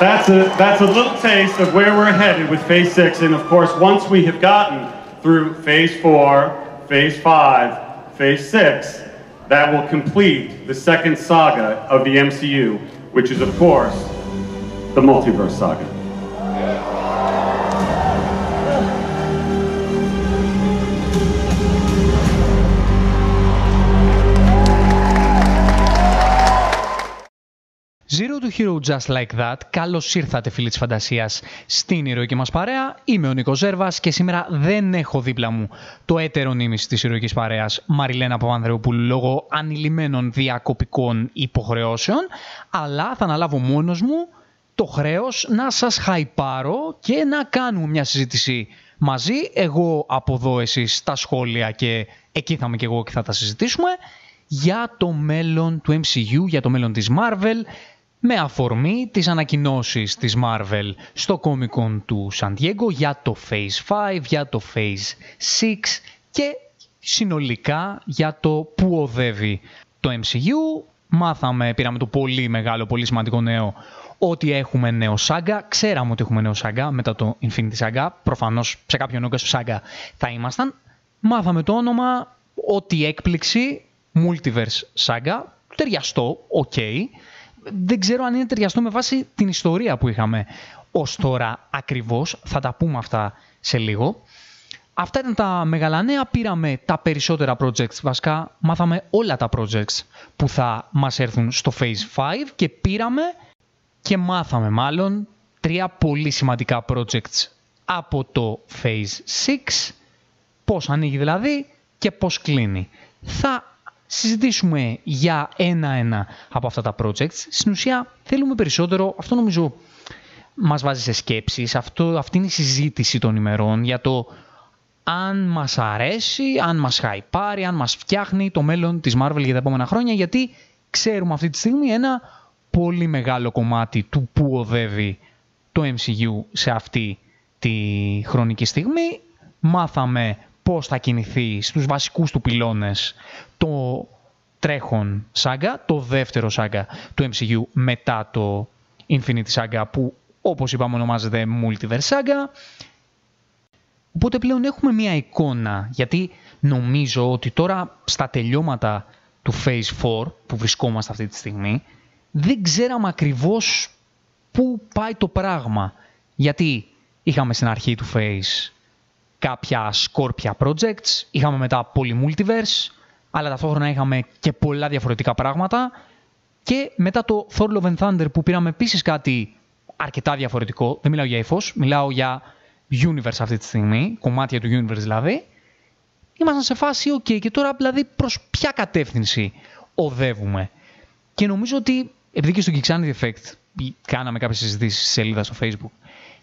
that's a, that's a little taste of where we're headed with Phase 6. And of course, once we have gotten through Phase 4, Phase 5, Phase 6, that will complete the second saga of the MCU, which is, of course, the Multiverse Saga. Zero to Hero Just Like That. Καλώς ήρθατε, φίλοι της φαντασίας, στην ηρωική μας παρέα. Είμαι ο Νίκος Ζέρβας και σήμερα δεν έχω δίπλα μου το έτερο νήμιση της ηρωικής παρέας, Μαριλένα Παπανδρεοπούλου, λόγω ανηλυμένων διακοπικών υποχρεώσεων. Αλλά θα αναλάβω μόνος μου το χρέος να σας χαϊπάρω και να κάνουμε μια συζήτηση μαζί. Εγώ από εδώ, εσείς στα σχόλια και εκεί θα είμαι και εγώ και θα τα συζητήσουμε για το μέλλον του MCU, για το μέλλον της Marvel, με αφορμή τις ανακοινώσεις της Marvel στο Comic Con του San Diego για το Phase 5, για το Phase 6 και συνολικά για το που οδεύει το MCU. Μάθαμε, πήραμε το πολύ μεγάλο, πολύ σημαντικό νέο ότι έχουμε νέο Saga. Ξέραμε ότι έχουμε νέο Saga μετά το Infinity Saga. Προφανώς σε κάποιον όγκος Saga θα ήμασταν. Μάθαμε το όνομα, ότι έκπληξη, Multiverse Saga. Ταιριαστό, οκ δεν ξέρω αν είναι ταιριαστό με βάση την ιστορία που είχαμε ως τώρα ακριβώς. Θα τα πούμε αυτά σε λίγο. Αυτά ήταν τα μεγάλα νέα. Πήραμε τα περισσότερα projects. Βασικά μάθαμε όλα τα projects που θα μας έρθουν στο Phase 5 και πήραμε και μάθαμε μάλλον τρία πολύ σημαντικά projects από το Phase 6. Πώς ανοίγει δηλαδή και πώς κλείνει. Θα συζητήσουμε για ένα-ένα από αυτά τα projects. Στην ουσία θέλουμε περισσότερο, αυτό νομίζω μας βάζει σε σκέψεις, αυτό, αυτή είναι η συζήτηση των ημερών για το αν μας αρέσει, αν μας χαϊπάρει, αν μας φτιάχνει το μέλλον της Marvel για τα επόμενα χρόνια, γιατί ξέρουμε αυτή τη στιγμή ένα πολύ μεγάλο κομμάτι του που οδεύει το MCU σε αυτή τη χρονική στιγμή. Μάθαμε πώς θα κινηθεί στους βασικούς του πυλώνες το τρέχον σάγκα, το δεύτερο σάγκα του MCU μετά το Infinity Saga που όπως είπαμε ονομάζεται Multiverse Saga. Οπότε πλέον έχουμε μία εικόνα γιατί νομίζω ότι τώρα στα τελειώματα του Phase 4 που βρισκόμαστε αυτή τη στιγμή δεν ξέραμε ακριβώς πού πάει το πράγμα. Γιατί είχαμε στην αρχή του Phase κάποια σκόρπια projects, είχαμε μετά πολύ multiverse, αλλά ταυτόχρονα είχαμε και πολλά διαφορετικά πράγματα. Και μετά το Thor Love and Thunder που πήραμε επίσης κάτι αρκετά διαφορετικό, δεν μιλάω για ύφος, μιλάω για universe αυτή τη στιγμή, κομμάτια του universe δηλαδή, ήμασταν σε φάση ok και τώρα δηλαδή προς ποια κατεύθυνση οδεύουμε. Και νομίζω ότι, επειδή και στο Geeksanity Effect κάναμε κάποιες συζητήσεις σε σελίδα στο facebook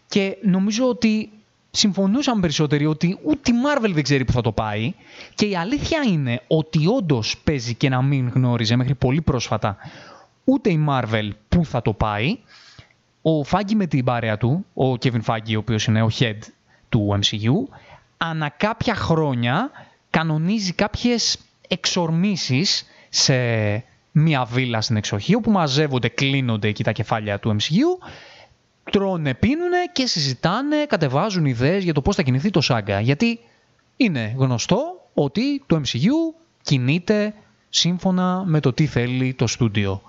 και νομίζω ότι συμφωνούσαν περισσότεροι ότι ούτε η Marvel δεν ξέρει που θα το πάει και η αλήθεια είναι ότι όντως παίζει και να μην γνώριζε μέχρι πολύ πρόσφατα ούτε η Marvel που θα το πάει. Ο Φάγκη με την παρέα του, ο Kevin Φάγκη, ο οποίος είναι ο head του MCU, ανά κάποια χρόνια κανονίζει κάποιες εξορμήσεις σε μία βίλα στην εξοχή, όπου μαζεύονται, κλείνονται εκεί τα κεφάλια του MCU τρώνε, πίνουνε και συζητάνε, κατεβάζουν ιδέες για το πώς θα κινηθεί το σάγκα. Γιατί είναι γνωστό ότι το MCU κινείται σύμφωνα με το τι θέλει το στούντιο.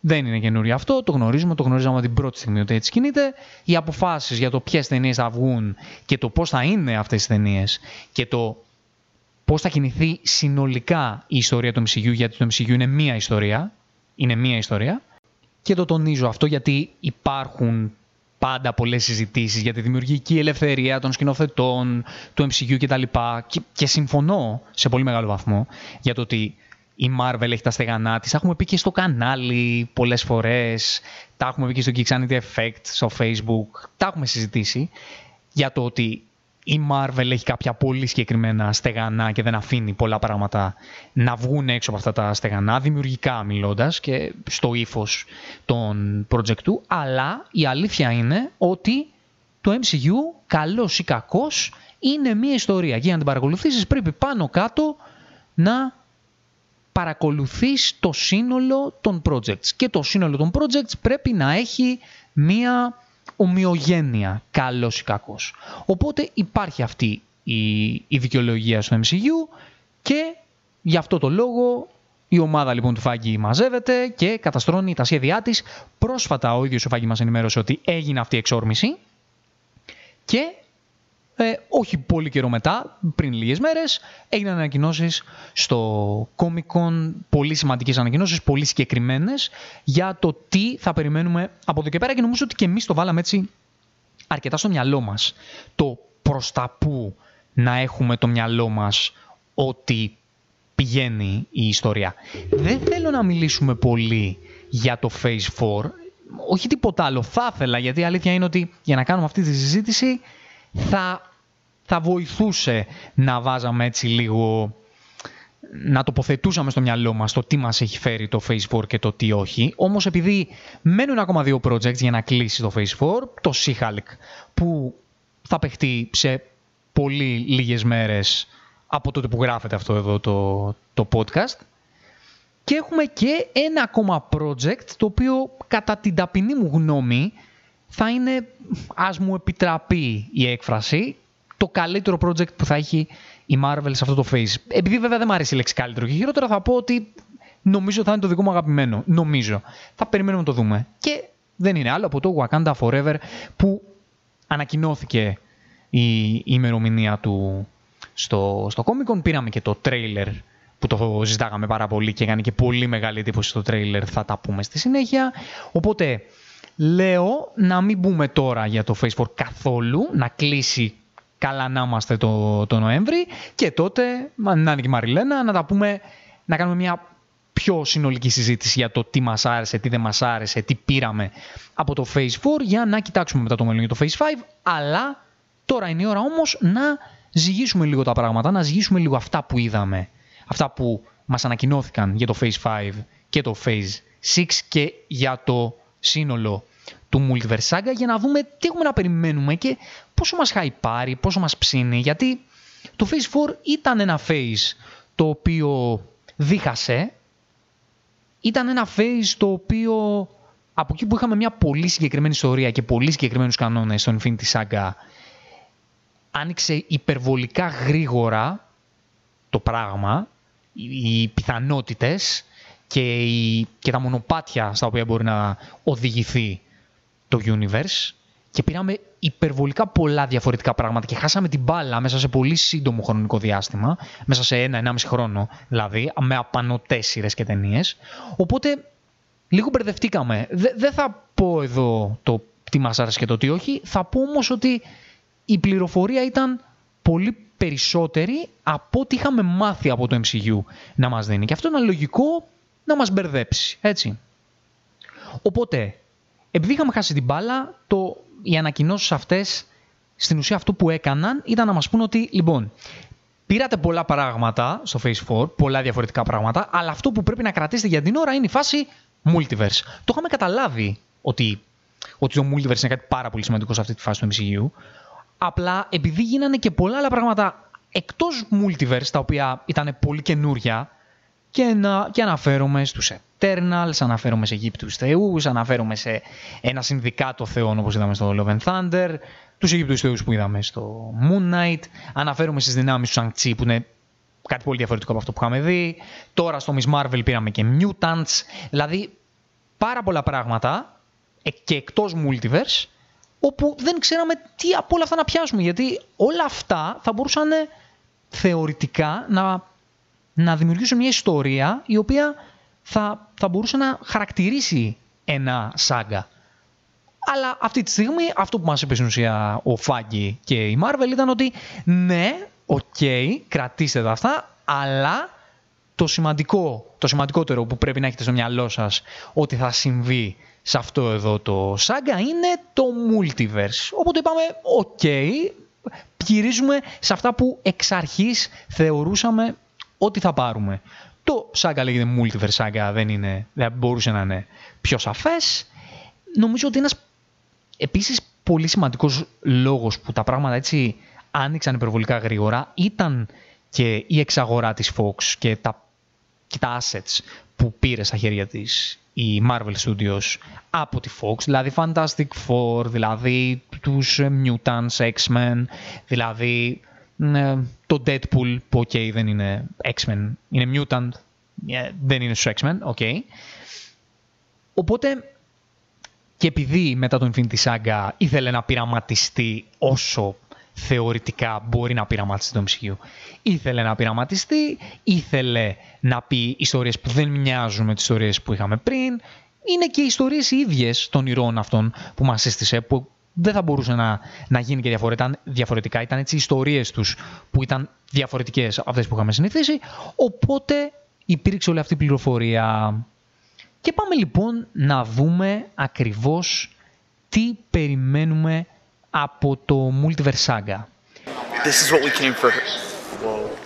Δεν είναι καινούριο αυτό, το γνωρίζουμε, το γνωρίζαμε την πρώτη στιγμή ότι έτσι κινείται. Οι αποφάσεις για το ποιες ταινίες θα βγουν και το πώς θα είναι αυτές οι ταινίες και το πώς θα κινηθεί συνολικά η ιστορία του MCU, γιατί το MCU είναι μία ιστορία, είναι μία ιστορία. Και το τονίζω αυτό γιατί υπάρχουν πάντα πολλές συζητήσεις για τη δημιουργική ελευθερία των σκηνοθετών, του MCU κτλ. Και, και συμφωνώ σε πολύ μεγάλο βαθμό για το ότι η Marvel έχει τα στεγανά της. Έχουμε πει και στο κανάλι πολλές φορές. Τα έχουμε πει και στο Geeksanity Effect, στο Facebook. Τα έχουμε συζητήσει για το ότι η Marvel έχει κάποια πολύ συγκεκριμένα στεγανά και δεν αφήνει πολλά πράγματα να βγουν έξω από αυτά τα στεγανά, δημιουργικά μιλώντας και στο ύφος των project του. Αλλά η αλήθεια είναι ότι το MCU, καλός ή κακός, είναι μια ιστορία. Για να την παρακολουθήσεις, πρέπει πάνω κάτω να παρακολουθείς το σύνολο των projects. Και το σύνολο των projects πρέπει να έχει μία ομοιογένεια, καλός ή κακός. Οπότε υπάρχει αυτή η, η δικαιολογία στο MCU και γι' αυτό το λόγο η ομάδα λοιπόν του Φάγκη μαζεύεται και καταστρώνει τα σχέδιά της. Πρόσφατα ο ίδιος ο Φάγκη μας ενημέρωσε ότι έγινε αυτή η εξόρμηση και ε, όχι πολύ καιρό μετά, πριν λίγες μέρες, έγιναν ανακοινώσεις στο Comic Con, πολύ σημαντικές ανακοινώσεις, πολύ συγκεκριμένες για το τι θα περιμένουμε από εδώ και πέρα και νομίζω ότι και εμείς το βάλαμε έτσι αρκετά στο μυαλό μας. Το προς τα που να έχουμε το μυαλό μας ότι πηγαίνει η ιστορία. Δεν θέλω να μιλήσουμε πολύ για το Phase 4, όχι τίποτα άλλο. Θα ήθελα, γιατί η αλήθεια είναι ότι για να κάνουμε αυτή τη συζήτηση θα, θα βοηθούσε να βάζαμε έτσι λίγο να τοποθετούσαμε στο μυαλό μας το τι μας έχει φέρει το Phase 4 και το τι όχι. Όμως επειδή μένουν ακόμα δύο projects για να κλείσει το Phase 4, το She-Hulk που θα παιχτεί σε πολύ λίγες μέρες από τότε που γράφεται αυτό εδώ το, το podcast. Και έχουμε και ένα ακόμα project το οποίο κατά την ταπεινή μου γνώμη θα είναι, ας μου επιτραπεί η έκφραση, το καλύτερο project που θα έχει η Marvel σε αυτό το phase. Επειδή βέβαια δεν μου αρέσει η λέξη καλύτερο και χειρότερα θα πω ότι νομίζω θα είναι το δικό μου αγαπημένο. Νομίζω. Θα περιμένουμε να το δούμε. Και δεν είναι άλλο από το Wakanda Forever που ανακοινώθηκε η, η ημερομηνία του στο, στο Comic Con. Πήραμε και το trailer που το ζητάγαμε πάρα πολύ και έκανε και πολύ μεγάλη εντύπωση στο τρέιλερ, θα τα πούμε στη συνέχεια. Οπότε λέω να μην μπούμε τώρα για το Facebook καθόλου, να κλείσει καλά να είμαστε το, το Νοέμβρη και τότε, να είναι και η Μαριλένα, να τα πούμε, να κάνουμε μια πιο συνολική συζήτηση για το τι μας άρεσε, τι δεν μας άρεσε, τι πήραμε από το Phase 4 για να κοιτάξουμε μετά το μέλλον για το Phase 5, αλλά τώρα είναι η ώρα όμως να ζυγίσουμε λίγο τα πράγματα, να ζυγίσουμε λίγο αυτά που είδαμε αυτά που μας ανακοινώθηκαν για το Phase 5 και το Phase 6 και για το σύνολο του Multiverse Saga για να δούμε τι έχουμε να περιμένουμε και πόσο μας χαϊπάρει, πόσο μας ψήνει γιατί το Phase 4 ήταν ένα phase το οποίο δίχασε. Ήταν ένα phase το οποίο από εκεί που είχαμε μια πολύ συγκεκριμένη ιστορία και πολύ συγκεκριμένους κανόνες στο Infinity Saga άνοιξε υπερβολικά γρήγορα το πράγμα οι πιθανότητες και, και τα μονοπάτια στα οποία μπορεί να οδηγηθεί το universe και πήραμε υπερβολικά πολλά διαφορετικά πράγματα και χάσαμε την μπάλα μέσα σε πολύ σύντομο χρονικό διάστημα, μέσα σε ένα-ενάμιση χρόνο δηλαδή, με απανοτέ σειρέ και ταινίες. Οπότε λίγο μπερδευτήκαμε. Δεν θα πω εδώ το τι μας άρεσε και το τι όχι, θα πω όμως ότι η πληροφορία ήταν πολύ περισσότεροι από ό,τι είχαμε μάθει από το MCU να μας δίνει. Και αυτό είναι λογικό να μας μπερδέψει, έτσι. Οπότε, επειδή είχαμε χάσει την μπάλα, το, οι ανακοινώσεις αυτές, στην ουσία αυτό που έκαναν, ήταν να μας πούν ότι, λοιπόν, πήρατε πολλά πράγματα στο Phase 4, πολλά διαφορετικά πράγματα, αλλά αυτό που πρέπει να κρατήσετε για την ώρα είναι η φάση Multiverse. Το είχαμε καταλάβει ότι, ότι το Multiverse είναι κάτι πάρα πολύ σημαντικό σε αυτή τη φάση του MCU, Απλά επειδή γίνανε και πολλά άλλα πράγματα εκτός multiverse, τα οποία ήταν πολύ καινούρια, και, να, και αναφέρομαι στους Eternals, αναφέρομαι σε Αιγύπτιους θεούς, αναφέρομαι σε ένα συνδικάτο θεών όπως είδαμε στο Love and Thunder, τους Αιγύπτιους θεούς που είδαμε στο Moon Knight, αναφέρομαι στις δυνάμεις του Shang-Chi που είναι κάτι πολύ διαφορετικό από αυτό που είχαμε δει, τώρα στο Miss Marvel πήραμε και Mutants, δηλαδή πάρα πολλά πράγματα ε, και εκτός multiverse όπου δεν ξέραμε τι από όλα αυτά να πιάσουμε. Γιατί όλα αυτά θα μπορούσαν θεωρητικά να, να δημιουργήσουν μια ιστορία η οποία θα, θα μπορούσε να χαρακτηρίσει ένα saga. Αλλά αυτή τη στιγμή αυτό που μας είπε στην ουσία ο Φάιγκι και η Marvel ήταν ότι ναι, OK, okay, κρατήστε τα αυτά, αλλά το σημαντικό, το σημαντικότερο που πρέπει να έχετε στο μυαλό σας ότι θα συμβεί σε αυτό εδώ το saga είναι το multiverse. Οπότε είπαμε, OK, okay, γυρίζουμε σε αυτά που εξ αρχής θεωρούσαμε ότι θα πάρουμε. Το σάγκα λέγεται multiverse σάγκα, δεν, είναι, δεν μπορούσε να είναι πιο σαφές. Νομίζω ότι ένας επίσης πολύ σημαντικός λόγος που τα πράγματα έτσι άνοιξαν υπερβολικά γρήγορα ήταν και η εξαγορά της Fox και τα, και τα assets που πήρε στα χέρια της η Marvel Studios από τη Fox, δηλαδή Fantastic Four, δηλαδή τους Mutants, X-Men, δηλαδή ε, το Deadpool που ok δεν είναι X-Men, είναι Mutant, ε, δεν είναι στους X-Men, ok. Οπότε και επειδή μετά το Infinity Saga ήθελε να πειραματιστεί όσο θεωρητικά μπορεί να πειραματιστεί το MCU. Ήθελε να πειραματιστεί, ήθελε να πει ιστορίες που δεν μοιάζουν με τις ιστορίες που είχαμε πριν. Είναι και οι ιστορίες οι ίδιες των ηρώων αυτών που μας σύστησε, που δεν θα μπορούσε να, να γίνει και διαφορετικά. Ήταν έτσι οι ιστορίες τους που ήταν διαφορετικές από αυτές που είχαμε συνηθίσει. Οπότε υπήρξε όλη αυτή η πληροφορία. Και πάμε λοιπόν να δούμε ακριβώς τι περιμένουμε από το Multiverse Saga. This is what we came for. Whoa.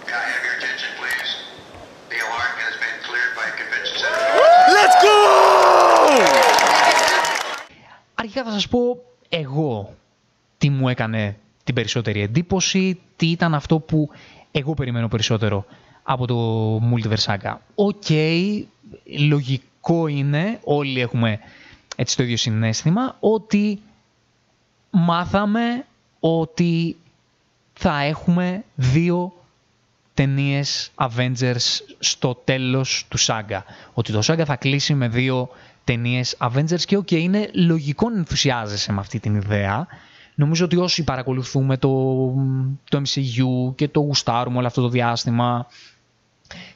Let's go! Αρχικά θα σας πω εγώ τι μου έκανε την περισσότερη εντύπωση, τι ήταν αυτό που εγώ περιμένω περισσότερο από το Multiverse Saga. OK, okay, λογικό είναι, όλοι έχουμε έτσι το ίδιο συναίσθημα, ότι μάθαμε ότι θα έχουμε δύο ταινίες Avengers στο τέλος του Saga. Ότι το Saga θα κλείσει με δύο ταινίες Avengers και okay, είναι λογικό να ενθουσιάζεσαι με αυτή την ιδέα. Νομίζω ότι όσοι παρακολουθούμε το, το MCU και το γουστάρουμε όλο αυτό το διάστημα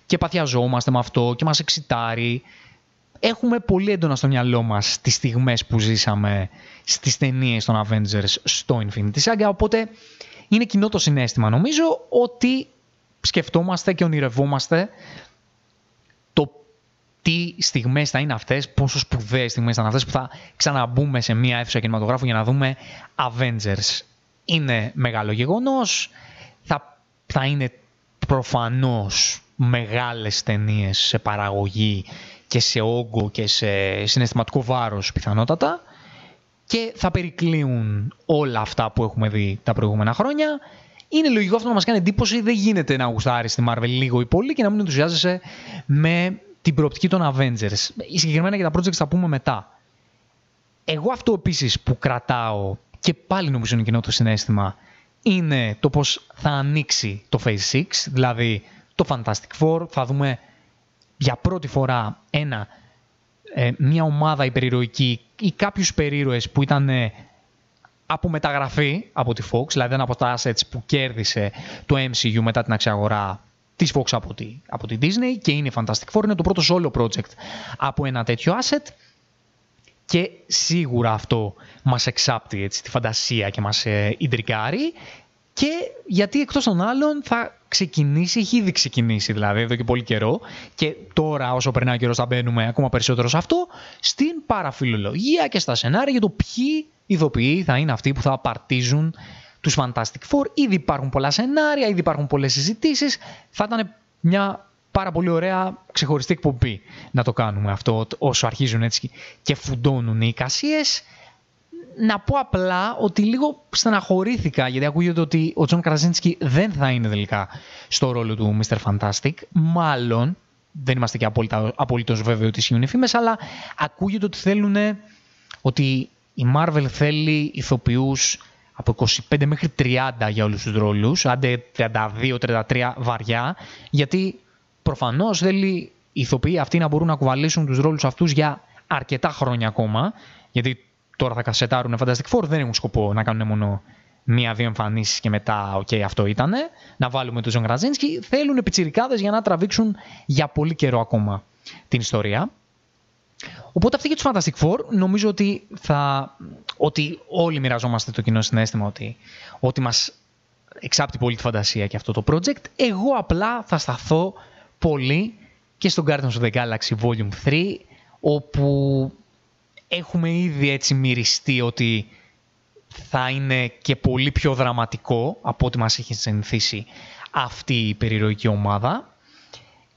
και παθιαζόμαστε με αυτό και μας εξητάρει έχουμε πολύ έντονα στο μυαλό μας τις στιγμές που ζήσαμε στις ταινίες των Avengers στο Infinity Saga, οπότε είναι κοινό το συνέστημα νομίζω ότι σκεφτόμαστε και ονειρευόμαστε το τι στιγμές θα είναι αυτές, πόσο σπουδαίες στιγμές θα είναι αυτές που θα ξαναμπούμε σε μια αίθουσα κινηματογράφου για να δούμε Avengers. Είναι μεγάλο γεγονός, θα, θα είναι προφανώς μεγάλες ταινίες σε παραγωγή και σε όγκο και σε συναισθηματικό βάρος πιθανότατα και θα περικλείουν όλα αυτά που έχουμε δει τα προηγούμενα χρόνια. Είναι λογικό αυτό να μας κάνει εντύπωση, δεν γίνεται να γουστάρεις τη Marvel λίγο ή πολύ και να μην ενθουσιάζεσαι με την προοπτική των Avengers. Συγκεκριμένα για τα projects θα πούμε μετά. Εγώ αυτό επίσης που κρατάω και πάλι νομίζω είναι κοινό το συνέστημα είναι το πώς θα ανοίξει το Phase 6, δηλαδή το Fantastic Four, θα δούμε για πρώτη φορά ένα, ε, μια ομάδα υπερηρωική ή κάποιους περίρωες που ήταν ε, από μεταγραφή από τη Fox, δηλαδή ένα από τα assets που κέρδισε το MCU μετά την αξιαγορά της Fox από τη, από τη Disney και είναι Fantastic Four, είναι το πρώτο solo project από ένα τέτοιο asset και σίγουρα αυτό μας εξάπτει έτσι, τη φαντασία και μας ε, και γιατί εκτός των άλλων θα ξεκινήσει, έχει ήδη ξεκινήσει δηλαδή εδώ και πολύ καιρό και τώρα όσο περνάει ο καιρός θα μπαίνουμε ακόμα περισσότερο σε αυτό, στην παραφιλολογία και στα σενάρια για το ποιοι ηθοποιοί θα είναι αυτοί που θα απαρτίζουν τους Fantastic Four. Ήδη υπάρχουν πολλά σενάρια, ήδη υπάρχουν πολλές συζητήσεις. Θα ήταν μια πάρα πολύ ωραία ξεχωριστή εκπομπή να το κάνουμε αυτό όσο αρχίζουν έτσι και φουντώνουν οι εικασίες να πω απλά ότι λίγο στεναχωρήθηκα γιατί ακούγεται ότι ο Τζον Κραζίνσκι δεν θα είναι τελικά στο ρόλο του Mr. Fantastic. Μάλλον, δεν είμαστε και απολύτως βέβαιοι ότι ισχύουν οι φήμες, αλλά ακούγεται ότι θέλουν ότι η Marvel θέλει ηθοποιούς από 25 μέχρι 30 για όλους τους ρόλους, άντε 32-33 βαριά, γιατί προφανώς θέλει οι ηθοποιοί αυτοί να μπορούν να κουβαλήσουν τους ρόλους αυτούς για αρκετά χρόνια ακόμα, γιατί τώρα θα καστάρουν Fantastic Four, δεν έχουν σκοπό να κάνουν μόνο μία-δύο εμφανίσεις και μετά, OK, okay, αυτό ήτανε. Να βάλουμε τον Ζων Γραζίνσκι. Θέλουν πιτσιρικάδες για να τραβήξουν για πολύ καιρό ακόμα την ιστορία. Οπότε αυτή για τους Fantastic Four νομίζω ότι, θα, ότι όλοι μοιραζόμαστε το κοινό συνέστημα ότι, ότι μας εξάπτει πολύ τη φαντασία και αυτό το project. Εγώ απλά θα σταθώ πολύ και στο Guardians of the Galaxy Volume 3 όπου έχουμε ήδη έτσι μυριστεί ότι θα είναι και πολύ πιο δραματικό από ό,τι μας έχει συνηθίσει αυτή η περιρροϊκή ομάδα.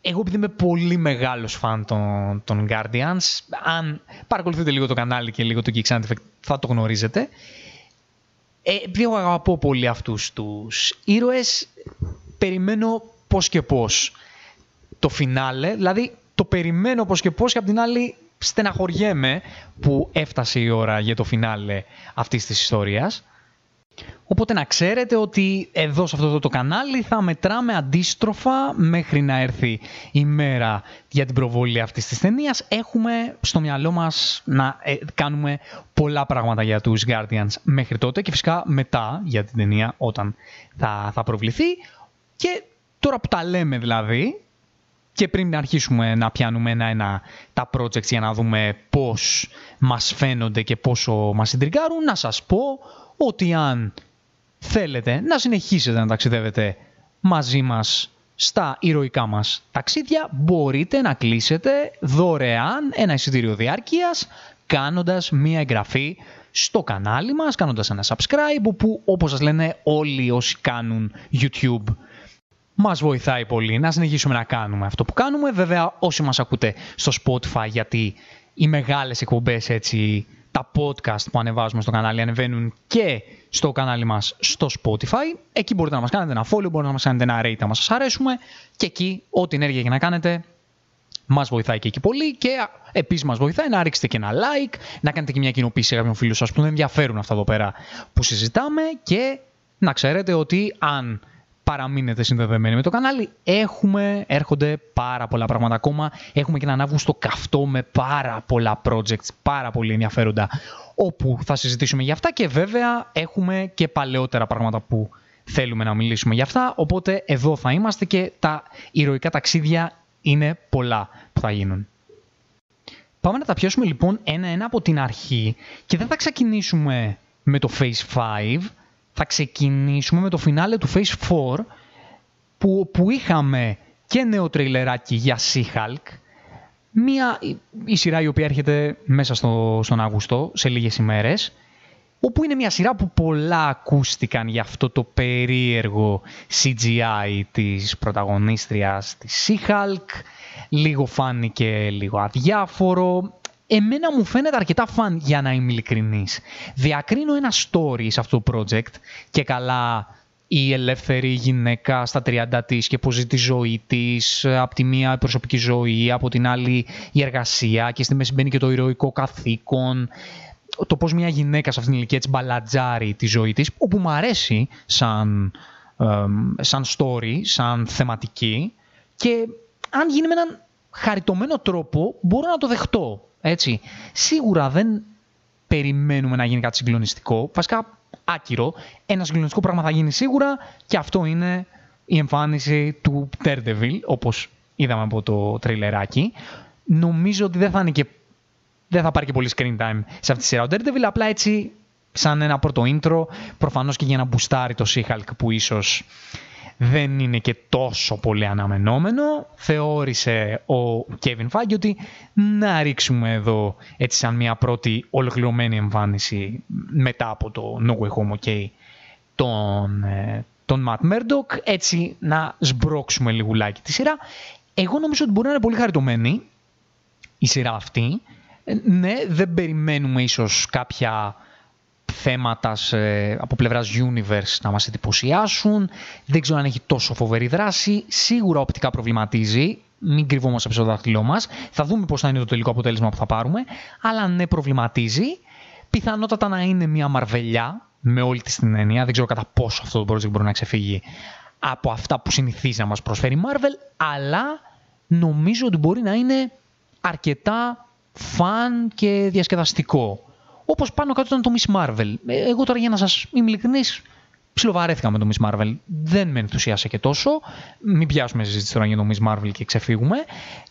Εγώ επειδή είμαι πολύ μεγάλος φαν των, των Guardians, αν παρακολουθείτε λίγο το κανάλι και λίγο το Geek Effect θα το γνωρίζετε. Ε, επειδή εγώ αγαπώ πολύ αυτούς τους ήρωες, περιμένω πώς και πώς το φινάλε, δηλαδή το περιμένω πώς και πώς και απ' την άλλη στεναχωριέμαι που έφτασε η ώρα για το φινάλε αυτής της ιστορίας. Οπότε να ξέρετε ότι εδώ σε αυτό το κανάλι θα μετράμε αντίστροφα μέχρι να έρθει η μέρα για την προβολή αυτής της ταινίας. Έχουμε στο μυαλό μας να ε, κάνουμε πολλά πράγματα για τους Guardians μέχρι τότε και φυσικά μετά για την ταινία όταν θα, θα προβληθεί. Και τώρα που τα λέμε δηλαδή, και πριν να αρχίσουμε να πιάνουμε ένα-ένα τα projects για να δούμε πώς μας φαίνονται και πόσο μας συντριγκάρουν, να σας πω ότι αν θέλετε να συνεχίσετε να ταξιδεύετε μαζί μας στα ηρωικά μας ταξίδια, μπορείτε να κλείσετε δωρεάν ένα εισιτήριο διάρκειας κάνοντας μία εγγραφή στο κανάλι μας, κάνοντας ένα subscribe, που όπως σας λένε όλοι όσοι κάνουν YouTube μας βοηθάει πολύ να συνεχίσουμε να κάνουμε αυτό που κάνουμε. Βέβαια όσοι μας ακούτε στο Spotify γιατί οι μεγάλες εκπομπές έτσι τα podcast που ανεβάζουμε στο κανάλι ανεβαίνουν και στο κανάλι μας στο Spotify. Εκεί μπορείτε να μας κάνετε ένα follow, μπορείτε να μας κάνετε ένα rate αν σας αρέσουμε και εκεί ό,τι ενέργεια και να κάνετε μας βοηθάει και εκεί πολύ και επίσης μας βοηθάει να ρίξετε και ένα like, να κάνετε και μια κοινοποίηση σε κάποιον φίλο σας που δεν ενδιαφέρουν αυτά εδώ πέρα που συζητάμε και να ξέρετε ότι αν παραμείνετε συνδεδεμένοι με το κανάλι. Έχουμε, έρχονται πάρα πολλά πράγματα ακόμα. Έχουμε και έναν Αύγουστο καυτό με πάρα πολλά projects, πάρα πολύ ενδιαφέροντα, όπου θα συζητήσουμε για αυτά και βέβαια έχουμε και παλαιότερα πράγματα που θέλουμε να μιλήσουμε για αυτά, οπότε εδώ θα είμαστε και τα ηρωικά ταξίδια είναι πολλά που θα γίνουν. Πάμε να τα πιάσουμε λοιπόν ένα-ένα από την αρχή και δεν θα ξεκινήσουμε με το Phase 5, θα ξεκινήσουμε με το φινάλε του Phase 4 που, που είχαμε και νέο τρέιλεράκι για She-Hulk Μία, η σειρά η οποία έρχεται μέσα στο, στον Αύγουστο, σε λίγες ημέρες, όπου είναι μια σειρά που πολλά ακούστηκαν για αυτό το περίεργο CGI της πρωταγωνίστριας της She-Hulk, λίγο φάνηκε λίγο αδιάφορο, εμένα μου φαίνεται αρκετά φαν για να είμαι ειλικρινής. Διακρίνω ένα story σε αυτό το project και καλά η ελεύθερη γυναίκα στα 30 της και πώς ζει τη ζωή της, από τη μία η προσωπική ζωή, από την άλλη η εργασία και στη μέση μπαίνει και το ηρωικό καθήκον. Το πώς μια γυναίκα σε αυτήν την ηλικία έτσι μπαλατζάρει τη ζωή της, όπου μου αρέσει σαν, σαν story, σαν θεματική και αν γίνει με έναν χαριτωμένο τρόπο μπορώ να το δεχτώ. Έτσι. Σίγουρα δεν περιμένουμε να γίνει κάτι συγκλονιστικό. Βασικά άκυρο. Ένας συγκλονιστικό πράγμα θα γίνει σίγουρα και αυτό είναι η εμφάνιση του Daredevil, όπως είδαμε από το τριλεράκι. Νομίζω ότι δεν θα, είναι και... δεν θα πάρει και πολύ screen time σε αυτή τη σειρά ο Daredevil, απλά έτσι σαν ένα πρώτο intro, προφανώς και για να μπουστάρει το She-Hulk που ίσως δεν είναι και τόσο πολύ αναμενόμενο. Θεώρησε ο Kevin Feige ότι να ρίξουμε εδώ έτσι σαν μια πρώτη ολοκληρωμένη εμφάνιση μετά από το No Way Home OK τον, ε, τον Matt Murdock, έτσι να σμπρώξουμε λιγουλάκι τη σειρά. Εγώ νομίζω ότι μπορεί να είναι πολύ χαριτωμένη η σειρά αυτή. Ε, ναι, δεν περιμένουμε ίσως κάποια θέματα από πλευράς universe να μας εντυπωσιάσουν. Δεν ξέρω αν έχει τόσο φοβερή δράση. Σίγουρα οπτικά προβληματίζει. Μην κρυβόμαστε πίσω το δάχτυλό μας. Θα δούμε πώς θα είναι το τελικό αποτέλεσμα που θα πάρουμε. Αλλά ναι, προβληματίζει. Πιθανότατα να είναι μια μαρβελιά με όλη της την έννοια. Δεν ξέρω κατά πόσο αυτό το project μπορεί να ξεφύγει από αυτά που συνηθίζει να μας προσφέρει η Marvel, αλλά νομίζω ότι μπορεί να είναι αρκετά fun και διασκεδαστικό. Όπως πάνω κάτω ήταν το Miss Marvel. Ε, εγώ τώρα για να σας είμαι ειλικρινής, ψιλοβαρέθηκα με το Miss Marvel. Δεν με ενθουσίασε και τόσο. Μην πιάσουμε συζήτηση τώρα για το Miss Marvel και ξεφύγουμε.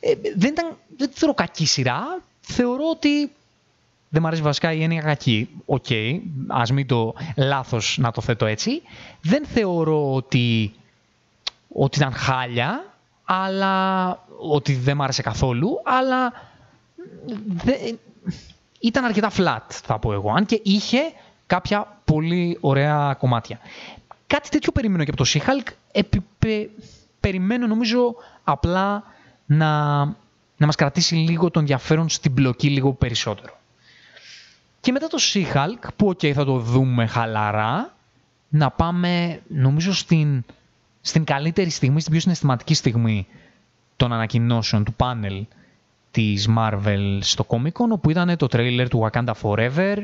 Ε, δεν, ήταν, δεν θεωρώ κακή σειρά. Θεωρώ ότι δεν μου αρέσει βασικά η έννοια κακή. OK, okay, ας μην το λάθος να το θέτω έτσι. Δεν θεωρώ ότι, ότι ήταν χάλια, αλλά ότι δεν μου άρεσε καθόλου, αλλά ήταν αρκετά flat, θα πω εγώ. Αν και είχε κάποια πολύ ωραία κομμάτια. Κάτι τέτοιο περιμένω και από το She-Hulk. Περιμένω νομίζω απλά να, να μας κρατήσει λίγο τον ενδιαφέρον στην μπλοκή λίγο περισσότερο. Και μετά το She-Hulk, που ok θα το δούμε χαλαρά, να πάμε νομίζω στην, στην καλύτερη στιγμή, στην πιο συναισθηματική στιγμή των ανακοινώσεων του πάνελ της Marvel στο Comic Con, όπου ήταν το τρέιλερ του Wakanda Forever.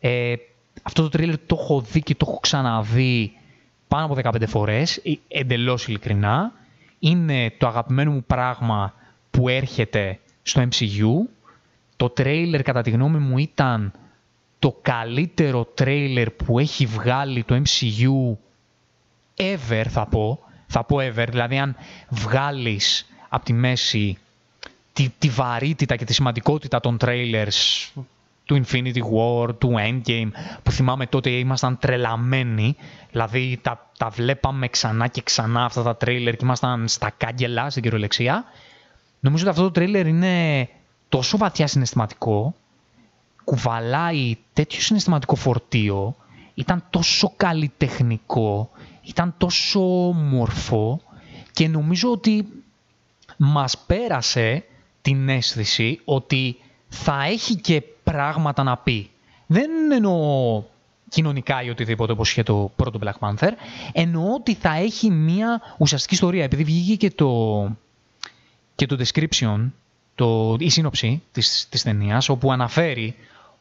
Ε, αυτό το τρέιλερ το έχω δει και το έχω ξαναδεί πάνω από 15 φορές, ε, εντελώς ειλικρινά. Είναι το αγαπημένο μου πράγμα που έρχεται στο MCU. Το τρέιλερ κατά τη γνώμη μου ήταν το καλύτερο τρέιλερ που έχει βγάλει το MCU ever θα πω. Θα πω ever, δηλαδή αν βγάλεις από τη μέση τη, τη βαρύτητα και τη σημαντικότητα των trailers του Infinity War, του Endgame, που θυμάμαι τότε ήμασταν τρελαμένοι, δηλαδή τα, τα βλέπαμε ξανά και ξανά αυτά τα τρέιλερ και ήμασταν στα κάγκελα στην κυριολεξία. Νομίζω ότι αυτό το τρέιλερ είναι τόσο βαθιά συναισθηματικό, κουβαλάει τέτοιο συναισθηματικό φορτίο, ήταν τόσο καλλιτεχνικό, ήταν τόσο μορφό και νομίζω ότι μας πέρασε την αίσθηση ότι θα έχει και πράγματα να πει. Δεν εννοώ κοινωνικά ή οτιδήποτε όπως είχε το πρώτο Black Panther, εννοώ ότι θα έχει μια ουσιαστική ιστορία. Επειδή βγήκε και το, και το description, το, η σύνοψη της, της ταινίας, όπου αναφέρει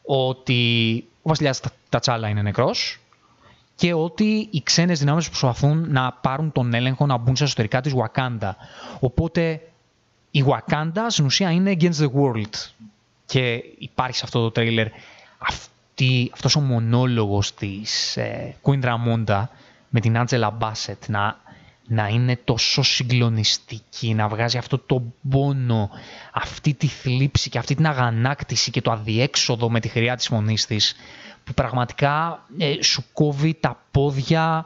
ότι ο βασιλιάς Τατσάλα είναι νεκρός και ότι οι ξένες δυνάμεις προσπαθούν να πάρουν τον έλεγχο να μπουν σε εσωτερικά της Wakanda. Οπότε η Wakanda στην ουσία είναι against the world. Και υπάρχει σε αυτό το τρέιλερ αυτή, αυτός ο μονόλογος της ε, Queen Ramonda με την Angela Bassett να, να είναι τόσο συγκλονιστική, να βγάζει αυτό το πόνο, αυτή τη θλίψη και αυτή την αγανάκτηση και το αδιέξοδο με τη χρειά της φωνής της, που πραγματικά ε, σου κόβει τα πόδια.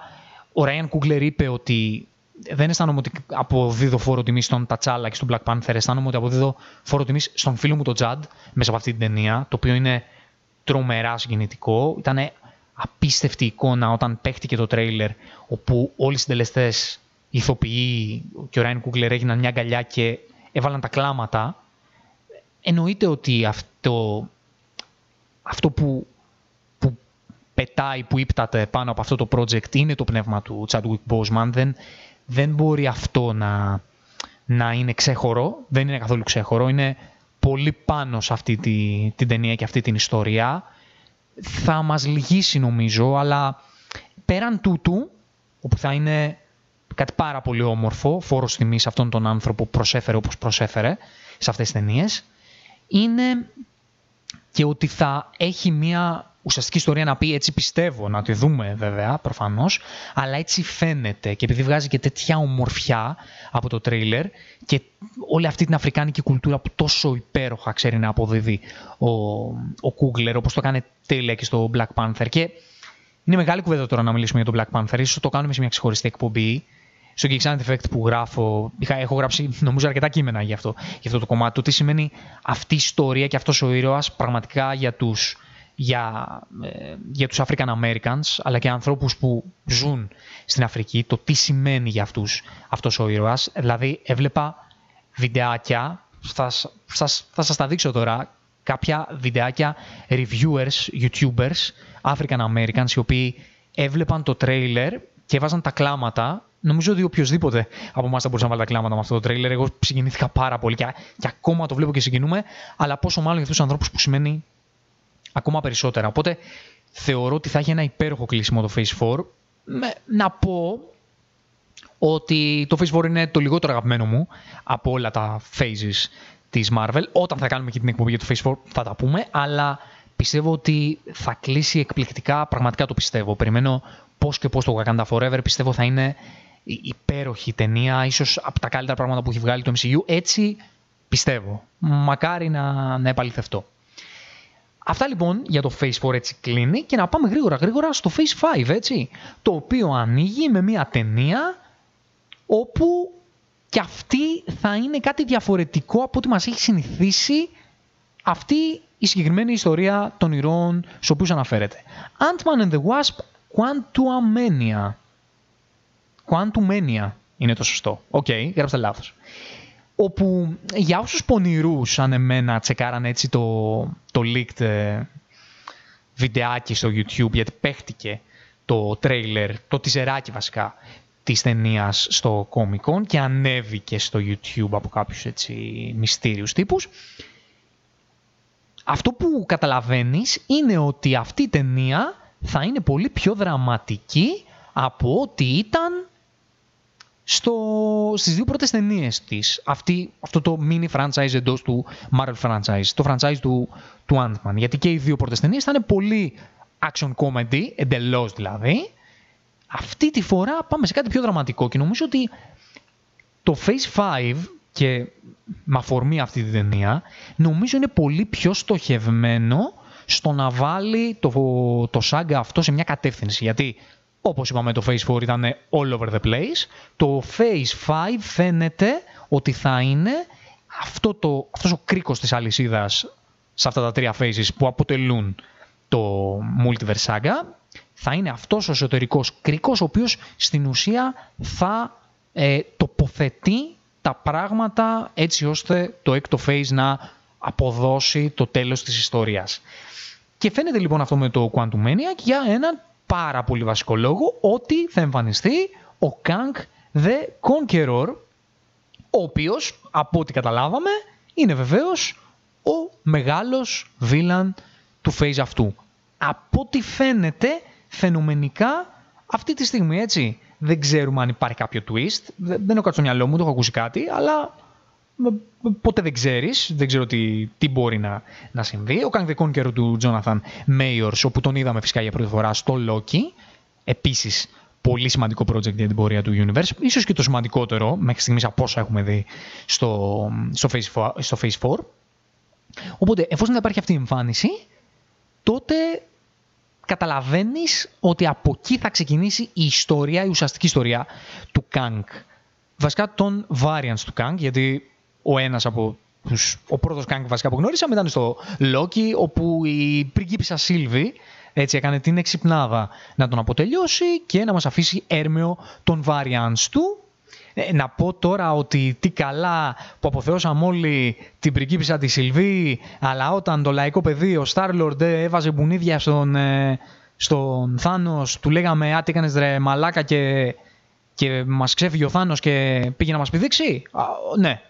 Ο Ράιαν Κούγκλερ είπε ότι δεν αισθάνομαι ότι αποδίδω φόρο τιμή στον Τατσάλα και στον Black Panther. Αισθάνομαι ότι αποδίδω φόρο τιμή στον φίλο μου τον Τζαντ μέσα από αυτή την ταινία, το οποίο είναι τρομερά συγκινητικό. Ήταν απίστευτη εικόνα όταν παίχτηκε το τρέιλερ, όπου όλοι οι συντελεστές, οι ηθοποιοί και ο Ράιν Κούγκλερ έγιναν μια αγκαλιά και έβαλαν τα κλάματα. Εννοείται ότι αυτό, αυτό που, που πετάει, που ύπταται πάνω από αυτό το project είναι το πνεύμα του Chadwick Boseman. Δεν, δεν μπορεί αυτό να, να είναι ξέχωρο, δεν είναι καθόλου ξέχωρο, είναι πολύ πάνω σε αυτή τη, την ταινία και αυτή την ιστορία. Θα μας λυγίσει νομίζω, αλλά πέραν τούτου, όπου θα είναι κάτι πάρα πολύ όμορφο, φόρος τιμής σε αυτόν τον άνθρωπο που προσέφερε όπως προσέφερε σε αυτές τις ταινίες, είναι και ότι θα έχει μία ουσιαστική ιστορία να πει, έτσι πιστεύω, να τη δούμε βέβαια προφανώς, αλλά έτσι φαίνεται. Και επειδή βγάζει και τέτοια ομορφιά από το τρέιλερ και όλη αυτή την αφρικάνικη κουλτούρα που τόσο υπέροχα ξέρει να αποδίδει ο, ο Κούγκλερ, όπως το κάνει τέλεια και στο Black Panther. Και είναι μεγάλη κουβέντα τώρα να μιλήσουμε για το Black Panther, ίσως το κάνουμε σε μια ξεχωριστή εκπομπή, στο Geek Effect που γράφω, είχα, έχω γράψει νομίζω αρκετά κείμενα για αυτό, για αυτό το κομμάτι, το τι σημαίνει αυτή η ιστορία και αυτός ο ήρωας πραγματικά για τους για, ε, για τους African Americans, αλλά και ανθρώπους που ζουν στην Αφρική, το τι σημαίνει για αυτούς αυτός ο ήρωας. Δηλαδή, έβλεπα βιντεάκια, θα, θα, θα σας τα δείξω τώρα, κάποια βιντεάκια reviewers, youtubers, African Americans, οι οποίοι έβλεπαν το τρέιλερ και έβαζαν τα κλάματα. Νομίζω ότι οποιοδήποτε από εμάς θα μπορούσε να βάλει τα κλάματα με αυτό το τρέιλερ. Εγώ συγκινήθηκα πάρα πολύ και, και ακόμα το βλέπω και συγκινούμε. Αλλά πόσο μάλλον για αυτούς τους ανθρώπους που σημαίνει ακόμα περισσότερα. Οπότε θεωρώ ότι θα έχει ένα υπέροχο κλείσιμο το Phase 4. Με, να πω ότι το Phase 4 είναι το λιγότερο αγαπημένο μου από όλα τα phases της Marvel. Όταν θα κάνουμε και την εκπομπή για το Phase 4 θα τα πούμε, αλλά πιστεύω ότι θα κλείσει εκπληκτικά, πραγματικά το πιστεύω. Περιμένω πώς και πώς το Wakanda Forever πιστεύω θα είναι υπέροχη ταινία, ίσως από τα καλύτερα πράγματα που έχει βγάλει το MCU. Έτσι πιστεύω. Μακάρι να, να επαληθευτώ. Αυτά λοιπόν για το Phase 4 έτσι κλείνει και να πάμε γρήγορα γρήγορα στο Phase 5 έτσι, το οποίο ανοίγει με μια ταινία όπου και αυτή θα είναι κάτι διαφορετικό από ό,τι μας έχει συνηθίσει αυτή η συγκεκριμένη ιστορία των ηρώων στους οποίους αναφέρεται. Ant-Man and the Wasp Quantumania. Quantumania είναι το σωστό. OK, okay, γράψτε λάθος όπου για όσους πονηρούς σαν εμένα τσεκάρανε έτσι το, το leaked ε, βιντεάκι στο YouTube γιατί παίχτηκε το τρέιλερ, το τιζεράκι βασικά της ταινίας στο Comic Con και ανέβηκε στο YouTube από κάποιους έτσι μυστήριους τύπους. Αυτό που καταλαβαίνεις είναι ότι αυτή η ταινία θα είναι πολύ πιο δραματική από ό,τι ήταν στο, στις δύο πρώτες ταινίες της. Αυτή, αυτό το mini franchise εντός του Marvel franchise, το franchise του, του Ant-Man. Γιατί και οι δύο πρώτες ταινίες θα είναι πολύ action comedy, εντελώς δηλαδή. Αυτή τη φορά πάμε σε κάτι πιο δραματικό και νομίζω ότι το Phase 5 και με αφορμή αυτή τη ταινία νομίζω είναι πολύ πιο στοχευμένο στο να βάλει το, το σάγκα αυτό σε μια κατεύθυνση. Γιατί όπως είπαμε το Phase 4 ήταν all over the place. Το Phase 5 φαίνεται ότι θα είναι αυτό το, αυτός ο κρίκος της αλυσίδας σε αυτά τα τρία phases που αποτελούν το Multiverse Saga θα είναι αυτός ο εσωτερικός κρίκος ο οποίος στην ουσία θα ε, τοποθετεί τα πράγματα έτσι ώστε το έκτο phase να αποδώσει το τέλος της ιστορίας. Και φαίνεται λοιπόν αυτό με το Quantum Maniac για έναν πάρα πολύ βασικό λόγο ότι θα εμφανιστεί ο Kang the Conqueror ο οποίος από ό,τι καταλάβαμε είναι βεβαίως ο μεγάλος βίλαν του phase αυτού. Από ό,τι φαίνεται φαινομενικά αυτή τη στιγμή έτσι δεν ξέρουμε αν υπάρχει κάποιο twist. Δεν έχω κάτι στο μυαλό μου, το έχω ακούσει κάτι, αλλά ποτέ δεν ξέρεις, δεν ξέρω τι, τι μπορεί να, να συμβεί. Ο Kang the Conqueror του Jonathan Mayors, όπου τον είδαμε φυσικά για πρώτη φορά στο Loki, επίσης πολύ σημαντικό project για την πορεία του Universe, ίσως και το σημαντικότερο μέχρι στιγμής από όσα έχουμε δει στο, στο, phase 4, στο phase 4. Οπότε, εφόσον δεν υπάρχει αυτή η εμφάνιση, τότε καταλαβαίνεις ότι από εκεί θα ξεκινήσει η ιστορία, η ουσιαστική ιστορία του Kang. Βασικά των variants του Kang, γιατί ο ένας από τους, ο πρώτος Kang βασικά που γνώρισαμε ήταν στο Loki, όπου η πριγκίπισσα Σίλβη έτσι έκανε την εξυπνάδα να τον αποτελειώσει και να μας αφήσει έρμεο των variants του. Ε, να πω τώρα ότι τι καλά που αποθεώσαμε όλοι την πριγκίπισσα τη Σιλβή, αλλά όταν το λαϊκό παιδί, ο Starlord, έβαζε μπουνίδια στον, ε, στον Θάνος, του λέγαμε «Α, τι έκανες ρε μαλάκα» και, και μας ξέφυγε ο Θάνος και πήγε να μας πηδήξει. ναι,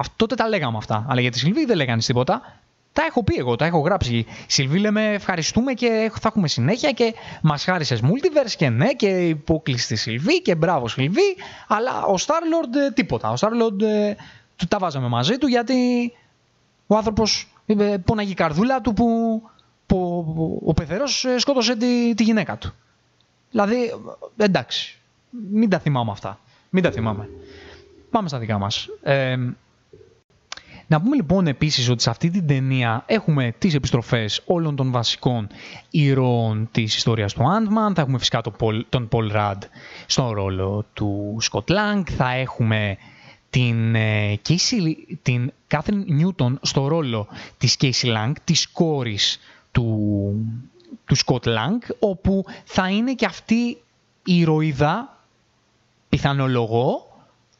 αυτό, τότε τα λέγαμε αυτά. Αλλά για τη Σιλβή δεν λέγανε τίποτα. Τα έχω πει εγώ, τα έχω γράψει. Σιλβή λέμε ευχαριστούμε και θα έχουμε συνέχεια και μας χάρισες Multiverse και ναι και υπόκληση στη Σιλβή και μπράβο Σιλβή. Αλλά ο Starlord ε, τίποτα. Ο Starlord ε, του τα βάζαμε μαζί του γιατί ο άνθρωπος ε, πόναγε η καρδούλα του που, που ο πεθερός σκότωσε τη, τη γυναίκα του. Δηλαδή εντάξει, μην τα θυμάμαι αυτά. Μην τα θυμάμαι. Πάμε στα δικά μας. Ε, να πούμε λοιπόν επίσης ότι σε αυτή την ταινία έχουμε τις επιστροφές όλων των βασικών ηρώων της ιστορίας του Ant-Man. Θα έχουμε φυσικά τον Paul Rudd στον ρόλο του Scott Lang. Θα έχουμε την, ε, Casey, την Catherine Newton στο ρόλο της Casey Lang, της κόρης του, του Scott Lang, όπου θα είναι και αυτή η ηρωίδα, πιθανολογώ,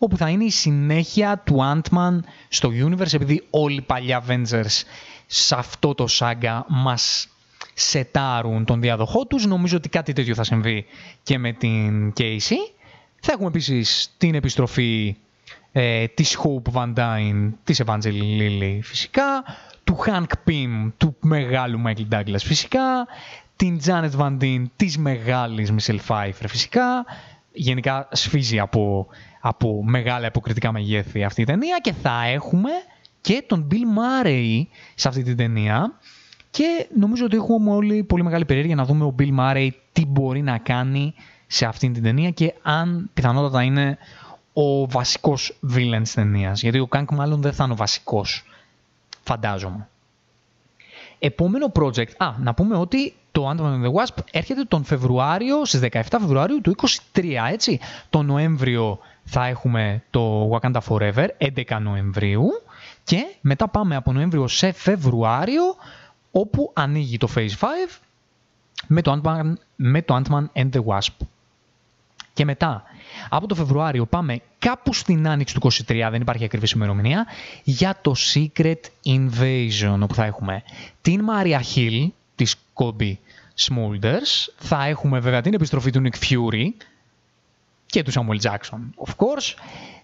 όπου θα είναι η συνέχεια του Ant-Man στο Universe, επειδή όλοι οι παλιοί Avengers σε αυτό το σάγκα μας σετάρουν τον διαδοχό τους. Νομίζω ότι κάτι τέτοιο θα συμβεί και με την Casey. Θα έχουμε επίσης την επιστροφή ε, της Hope Van Dyne, της Evangeline Lilly φυσικά, του Hank Pym, του μεγάλου Michael Douglas φυσικά, την Janet Van Dyne, της μεγάλης Michelle Pfeiffer φυσικά. Γενικά σφίζει από από μεγάλα υποκριτικά μεγέθη αυτή η ταινία και θα έχουμε και τον Bill Murray σε αυτή την ταινία και νομίζω ότι έχουμε όλοι πολύ μεγάλη περιέργεια να δούμε ο Bill Murray τι μπορεί να κάνει σε αυτή την ταινία και αν πιθανότατα είναι ο βασικός villain της ταινίας. Γιατί ο Κάνκ μάλλον δεν θα είναι ο βασικός, φαντάζομαι. Επόμενο project. Α, να πούμε ότι το Ant-Man and the Wasp έρχεται τον Φεβρουάριο, στις 17 Φεβρουαρίου του 23, έτσι. Το Νοέμβριο θα έχουμε το Wakanda Forever 11 Νοεμβρίου και μετά πάμε από Νοέμβριο σε Φεβρουάριο όπου ανοίγει το Phase 5 με το Ant-Man, με το Ant-Man and the Wasp. Και μετά, από το Φεβρουάριο πάμε κάπου στην άνοιξη του 23, δεν υπάρχει ακριβής ημερομηνία, για το Secret Invasion, όπου θα έχουμε την Maria Hill, της Kobe Smulders, θα έχουμε βέβαια την επιστροφή του Nick Fury, και τους Samuel Jackson, of course.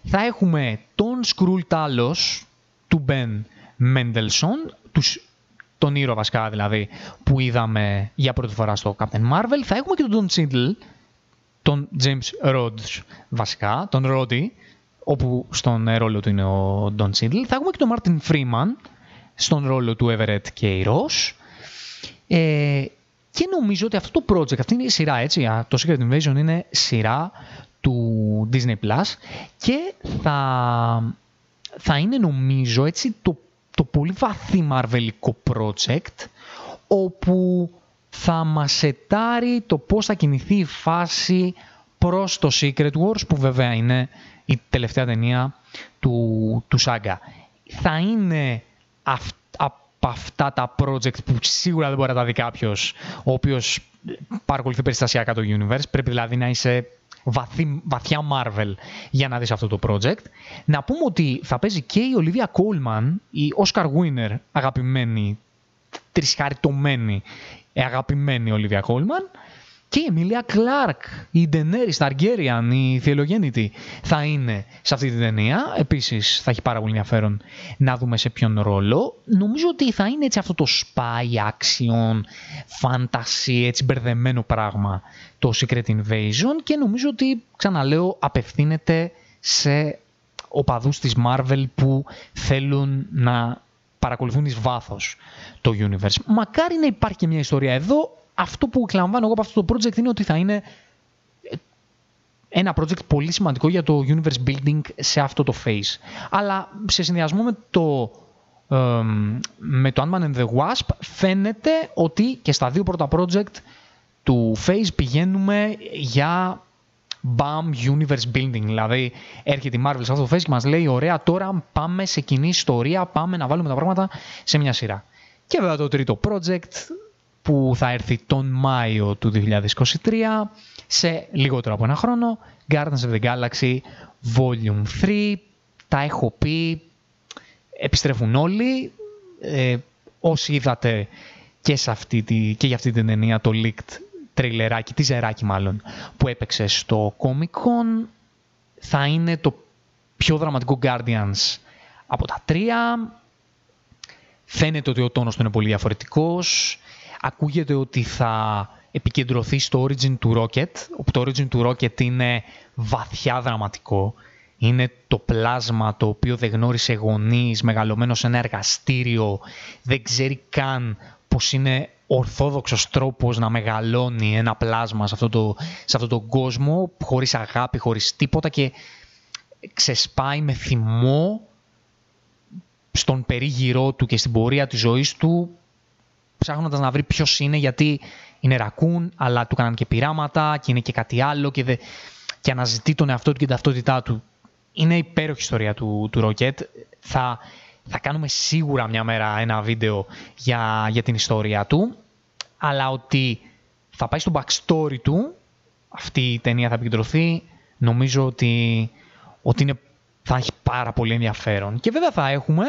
Θα έχουμε τον Σκρούλ Τάλος του Ben Mendelssohn, τους, τον ήρωα βασικά δηλαδή, που είδαμε για πρώτη φορά στο Captain Marvel. Θα έχουμε και τον Don Cheadle, τον James Rhodes βασικά, τον Roddy, όπου στον ρόλο του είναι ο Don Cheadle. Θα έχουμε και τον Martin Freeman, στον ρόλο του Everett και Ross. Ε, και νομίζω ότι αυτό το project, αυτή είναι η σειρά, έτσι, το Secret Invasion είναι σειρά του Disney Plus και θα, θα είναι νομίζω έτσι το, το πολύ βαθύ μαρβελικό project όπου θα μας ετάρει το πώς θα κινηθεί η φάση προς το Secret Wars που βέβαια είναι η τελευταία ταινία του, του Saga. Θα είναι αυ, από αυτά τα project που σίγουρα δεν μπορεί να τα δει κάποιος ο οποίος παρακολουθεί περιστασιακά το universe. Πρέπει δηλαδή να είσαι βαθύ, βαθιά Marvel για να δεις αυτό το project. Να πούμε ότι θα παίζει και η Olivia Colman, η Oscar winner αγαπημένη, τρισχαριτωμένη αγαπημένη Olivia Colman και η Εμίλια Κλάρκ, η Ντενέρη Σταργέριαν, η Θεολογέννητη θα είναι σε αυτή την ταινία. Επίσης θα έχει πάρα πολύ ενδιαφέρον να δούμε σε ποιον ρόλο. Νομίζω ότι θα είναι έτσι αυτό το spy action, fantasy, έτσι μπερδεμένο πράγμα το Secret Invasion και νομίζω ότι, ξαναλέω, απευθύνεται σε οπαδούς της Marvel που θέλουν να παρακολουθούν εις βάθος το universe. Μακάρι να υπάρχει και μια ιστορία εδώ, αυτό που εκλαμβάνω εγώ από αυτό το project είναι ότι θα είναι ε, ένα project πολύ σημαντικό για το universe building σε αυτό το phase. Αλλά σε συνδυασμό με το, με το Ant-Man and the Wasp φαίνεται ότι και στα δύο πρώτα project του phase πηγαίνουμε για BAM universe building. Δηλαδή έρχεται η Marvel σε αυτό το phase και μας λέει ωραία τώρα πάμε σε κοινή ιστορία, πάμε να βάλουμε τα πράγματα σε μια σειρά. Και βέβαια το τρίτο project που θα έρθει τον Μάιο του 2023 σε λιγότερο από ένα χρόνο. Guardians of the Galaxy Volume 3. Τα έχω πει, επιστρέφουν όλοι. Ε, όσοι είδατε και, σε αυτή τη, και για αυτή την ταινία το leaked τριλεράκι, τη ζεράκι μάλλον, που έπαιξε στο Comic Con, θα είναι το πιο δραματικό Guardians από τα τρία. Φαίνεται ότι ο τόνος του είναι πολύ διαφορετικός ακούγεται ότι θα επικεντρωθεί στο origin του Rocket, όπου το origin του Rocket είναι βαθιά δραματικό. Είναι το πλάσμα το οποίο δεν γνώρισε γονείς, μεγαλωμένος σε ένα εργαστήριο, δεν ξέρει καν πως είναι ορθόδοξος τρόπος να μεγαλώνει ένα πλάσμα σε αυτό το, σε αυτό το κόσμο, χωρίς αγάπη, χωρίς τίποτα και ξεσπάει με θυμό στον περίγυρό του και στην πορεία της ζωής του ψάχνοντας να βρει ποιος είναι, γιατί είναι ρακούν, αλλά του κάναν και πειράματα και είναι και κάτι άλλο και, δε, και αναζητεί τον εαυτό του και την ταυτότητά του. Είναι υπέροχη ιστορία του, του Rocket. Θα, θα κάνουμε σίγουρα μια μέρα ένα βίντεο για, για την ιστορία του, αλλά ότι θα πάει στο backstory του, αυτή η ταινία θα επικεντρωθεί, νομίζω ότι, ότι είναι, θα έχει πάρα πολύ ενδιαφέρον. Και βέβαια θα έχουμε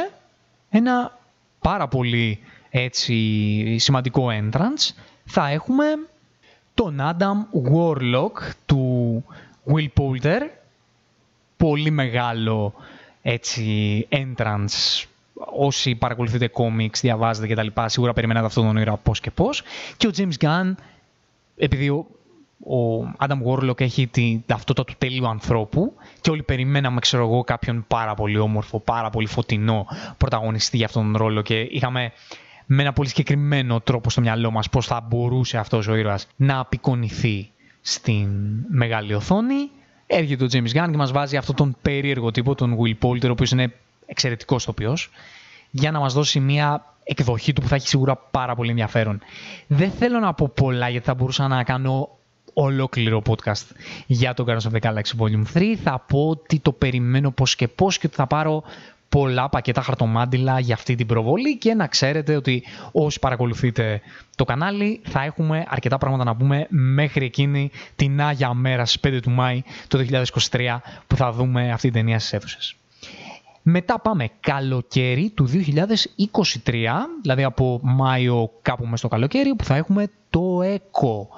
ένα πάρα πολύ έτσι σημαντικό entrance, θα έχουμε τον Adam Warlock του Will Poulter, πολύ μεγάλο έτσι entrance όσοι παρακολουθείτε comics, διαβάζετε κτλ. Σίγουρα περιμένετε αυτόν τον ήρωα πώς και πώς. Και ο James Gunn, επειδή ο, ο Adam Warlock έχει την ταυτότητα του τέλειου ανθρώπου και όλοι περιμέναμε, ξέρω εγώ, κάποιον πάρα πολύ όμορφο, πάρα πολύ φωτεινό πρωταγωνιστή για αυτόν τον ρόλο και είχαμε με ένα πολύ συγκεκριμένο τρόπο στο μυαλό μας πώς θα μπορούσε αυτός ο ήρωας να απεικονιθεί στην μεγάλη οθόνη. Έρχεται ο James Gunn και μας βάζει αυτόν τον περίεργο τύπο, τον Will Poulter, ο οποίος είναι εξαιρετικός τοπιός, για να μας δώσει μια εκδοχή του που θα έχει σίγουρα πάρα πολύ ενδιαφέρον. Δεν θέλω να πω πολλά γιατί θα μπορούσα να κάνω ολόκληρο podcast για το Guardians of the Galaxy Volume 3. Θα πω ότι το περιμένω πώς και πώς και ότι θα πάρω πολλά πακέτα χαρτομάντιλα για αυτή την προβολή και να ξέρετε ότι όσοι παρακολουθείτε το κανάλι θα έχουμε αρκετά πράγματα να πούμε μέχρι εκείνη την Άγια Μέρα στις 5 του Μάη το 2023 που θα δούμε αυτή την ταινία στις αίθουσες. Μετά πάμε καλοκαίρι του 2023, δηλαδή από Μάιο κάπου μέσα στο καλοκαίρι, που θα έχουμε το ΕΚΟ.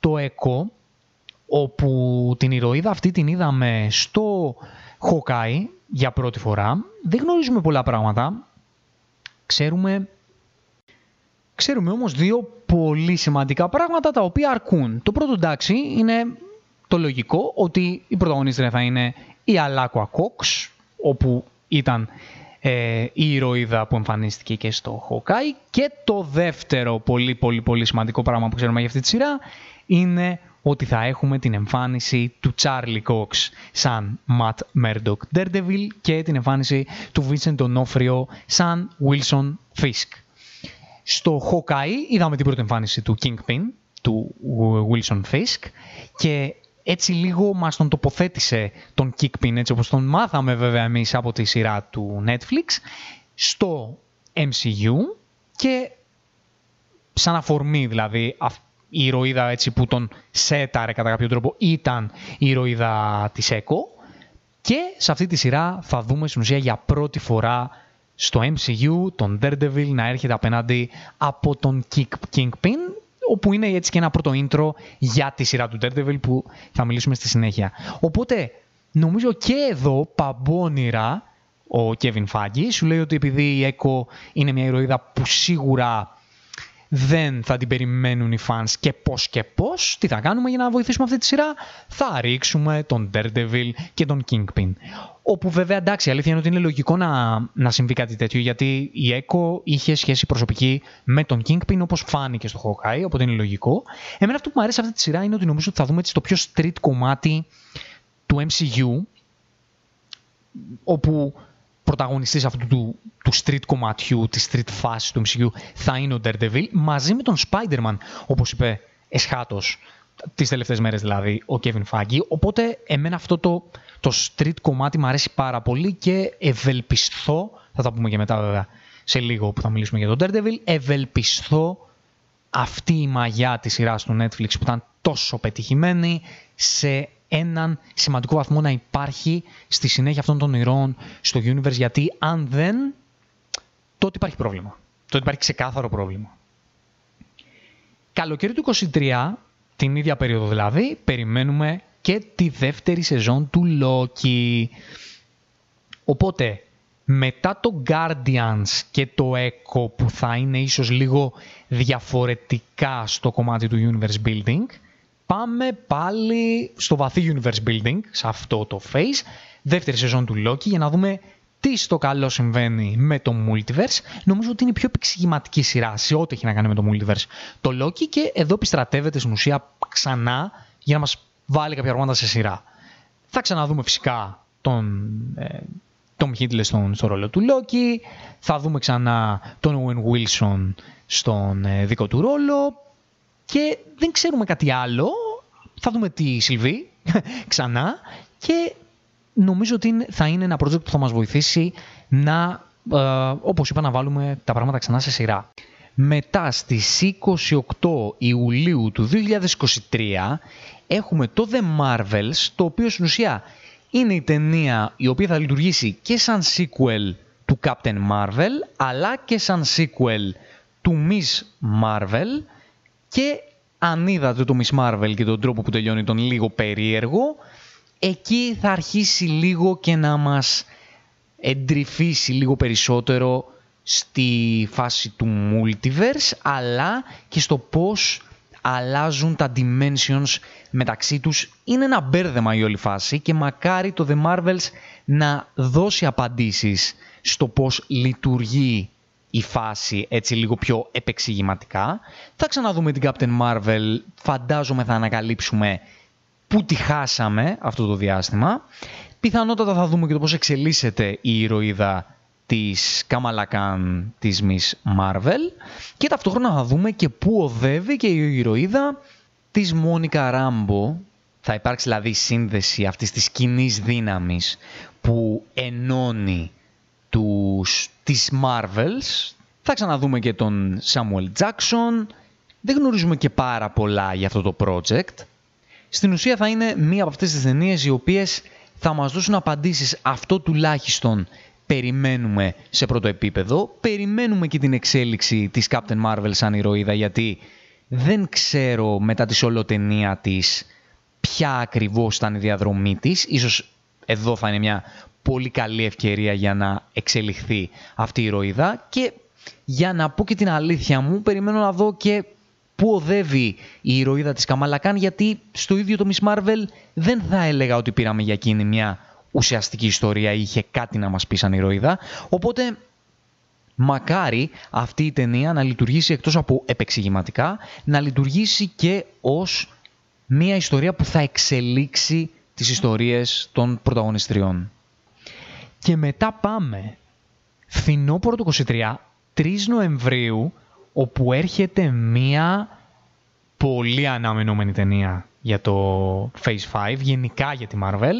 Το ΕΚΟ όπου την ηρωίδα αυτή την είδαμε στο Hawkeye για πρώτη φορά. Δεν γνωρίζουμε πολλά πράγματα. Ξέρουμε, ξέρουμε όμως δύο πολύ σημαντικά πράγματα τα οποία αρκούν. Το πρώτο εντάξει είναι το λογικό ότι η πρωταγωνίστρια θα είναι η Αλάκουα Κόξ, όπου ήταν ε, η ηρωίδα που εμφανίστηκε και στο Hawkeye. Και το δεύτερο πολύ πολύ πολύ σημαντικό πράγμα που ξέρουμε για αυτή τη σειρά είναι ότι θα έχουμε την εμφάνιση του Charlie Cox σαν Matt Murdock Daredevil και την εμφάνιση του Vincent D'Onofrio σαν Wilson Fisk. Στο Hawkeye είδαμε την πρώτη εμφάνιση του Kingpin, του Wilson Fisk και έτσι λίγο μας τον τοποθέτησε τον Kingpin, έτσι όπως τον μάθαμε βέβαια εμείς από τη σειρά του Netflix, στο MCU και σαν αφορμή δηλαδή η ηρωίδα έτσι που τον σέταρε κατά κάποιο τρόπο ήταν η ηρωίδα της ΕΚΟ και σε αυτή τη σειρά θα δούμε στην ουσία για πρώτη φορά στο MCU τον Daredevil να έρχεται απέναντι από τον Kingpin όπου είναι έτσι και ένα πρώτο intro για τη σειρά του Daredevil που θα μιλήσουμε στη συνέχεια. Οπότε νομίζω και εδώ παμπώνυρα ο Kevin Feige σου λέει ότι επειδή η Echo είναι μια ηρωίδα που σίγουρα δεν θα την περιμένουν οι fans και πώς και πώς, τι θα κάνουμε για να βοηθήσουμε αυτή τη σειρά, θα ρίξουμε τον Daredevil και τον Kingpin. Όπου βέβαια εντάξει, η αλήθεια είναι ότι είναι λογικό να, να συμβεί κάτι τέτοιο, γιατί η Echo είχε σχέση προσωπική με τον Kingpin, όπως φάνηκε στο Hawkeye, οπότε είναι λογικό. Εμένα αυτό που μου αρέσει αυτή τη σειρά είναι ότι νομίζω ότι θα δούμε έτσι το πιο street κομμάτι του MCU, όπου πρωταγωνιστής αυτού του, του street κομματιού, της street φάσης του MCU θα είναι ο Daredevil μαζί με τον Spider-Man, όπως είπε εσχάτως τις τελευταίες μέρες δηλαδή ο Kevin Feige. Οπότε εμένα αυτό το, το street κομμάτι μου αρέσει πάρα πολύ και ευελπιστώ, θα τα πούμε και μετά βέβαια σε λίγο που θα μιλήσουμε για τον Daredevil, ευελπιστώ αυτή η μαγιά της σειράς του Netflix που ήταν τόσο πετυχημένη σε έναν σημαντικό βαθμό να υπάρχει στη συνέχεια αυτών των ηρώων στο universe γιατί αν δεν, τότε υπάρχει πρόβλημα. Τότε υπάρχει ξεκάθαρο πρόβλημα. Καλοκαίρι του 23, την ίδια περίοδο δηλαδή, περιμένουμε και τη δεύτερη σεζόν του Loki. Οπότε, μετά το Guardians και το Echo που θα είναι ίσως λίγο διαφορετικά στο κομμάτι του universe building, πάμε πάλι στο βαθύ universe building, σε αυτό το phase, δεύτερη σεζόν του Loki, για να δούμε τι στο καλό συμβαίνει με το multiverse. Νομίζω ότι είναι η πιο επεξηγηματική σειρά σε ό,τι έχει να κάνει με το multiverse το Loki και εδώ επιστρατεύεται στην ουσία ξανά για να μας βάλει κάποια πράγματα σε σειρά. Θα ξαναδούμε φυσικά τον ε, Tom Hiddleston στον, στο ρόλο του Loki, θα δούμε ξανά τον Owen Wilson στον ε, δικό του ρόλο, και δεν ξέρουμε κάτι άλλο. Θα δούμε τη Σιλβή ξανά και νομίζω ότι θα είναι ένα project που θα μας βοηθήσει να, ε, όπως είπα, να βάλουμε τα πράγματα ξανά σε σειρά. Μετά στις 28 Ιουλίου του 2023 έχουμε το The Marvels, το οποίο στην ουσία είναι η ταινία η οποία θα λειτουργήσει και σαν sequel του Captain Marvel, αλλά και σαν sequel του Miss Marvel, και αν είδατε το Miss Marvel και τον τρόπο που τελειώνει τον λίγο περίεργο, εκεί θα αρχίσει λίγο και να μας εντρυφήσει λίγο περισσότερο στη φάση του multiverse, αλλά και στο πώς αλλάζουν τα dimensions μεταξύ τους. Είναι ένα μπέρδεμα η όλη φάση και μακάρι το The Marvels να δώσει απαντήσεις στο πώς λειτουργεί η φάση έτσι λίγο πιο επεξηγηματικά. Θα ξαναδούμε την Captain Marvel, φαντάζομαι θα ανακαλύψουμε πού τη χάσαμε αυτό το διάστημα. Πιθανότατα θα δούμε και το πώς εξελίσσεται η ηρωίδα της Καμαλακάν της Miss Marvel και ταυτόχρονα θα δούμε και πού οδεύει και η ηρωίδα της Μόνικα Ράμπο. Θα υπάρξει δηλαδή σύνδεση αυτής της κοινής δύναμης που ενώνει τους, τις Marvels. Θα ξαναδούμε και τον Samuel Jackson. Δεν γνωρίζουμε και πάρα πολλά για αυτό το project. Στην ουσία θα είναι μία από αυτές τις ταινίες οι οποίες θα μας δώσουν απαντήσεις. Αυτό τουλάχιστον περιμένουμε σε πρώτο επίπεδο. Περιμένουμε και την εξέλιξη της Captain Marvel σαν ηρωίδα γιατί δεν ξέρω μετά τη σολοτενία της ποια ακριβώς ήταν η διαδρομή της. Ίσως εδώ θα είναι μια πολύ καλή ευκαιρία για να εξελιχθεί αυτή η ηρωίδα και για να πω και την αλήθεια μου, περιμένω να δω και πού οδεύει η ηρωίδα της Καμαλακάν γιατί στο ίδιο το Miss Marvel δεν θα έλεγα ότι πήραμε για εκείνη μια ουσιαστική ιστορία ή είχε κάτι να μας πει σαν ηρωίδα. Οπότε μακάρι αυτή η ταινία να λειτουργήσει εκτός από επεξηγηματικά, να λειτουργήσει και ως μια ιστορία που θα εξελίξει τις ιστορίες των πρωταγωνιστριών. Και μετά πάμε. Φθινόπωρο του 23, 3 Νοεμβρίου, όπου έρχεται μία πολύ αναμενόμενη ταινία για το Phase 5, γενικά για τη Marvel,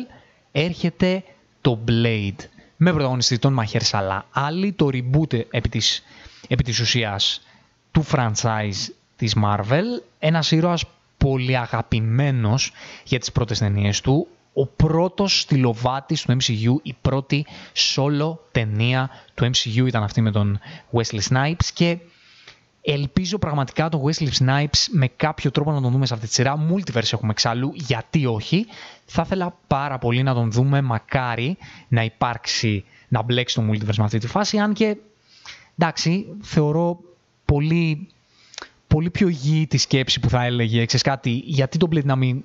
έρχεται το Blade με πρωταγωνιστή τον Μαχέρ Σαλά. Άλλη το reboot επί της, επί της ουσίας του franchise της Marvel, ένας ήρωας πολύ αγαπημένος για τις πρώτες ταινίες του, ο πρώτος στυλοβάτης του MCU, η πρώτη solo ταινία του MCU ήταν αυτή με τον Wesley Snipes και ελπίζω πραγματικά τον Wesley Snipes με κάποιο τρόπο να τον δούμε σε αυτή τη σειρά. Multiverse έχουμε εξάλλου, γιατί όχι. Θα ήθελα πάρα πολύ να τον δούμε, μακάρι να υπάρξει, να μπλέξει το Multiverse με αυτή τη φάση, αν και εντάξει, θεωρώ πολύ, πολύ πιο υγιή τη σκέψη που θα έλεγε, ξέρεις κάτι, γιατί τον Blade να μην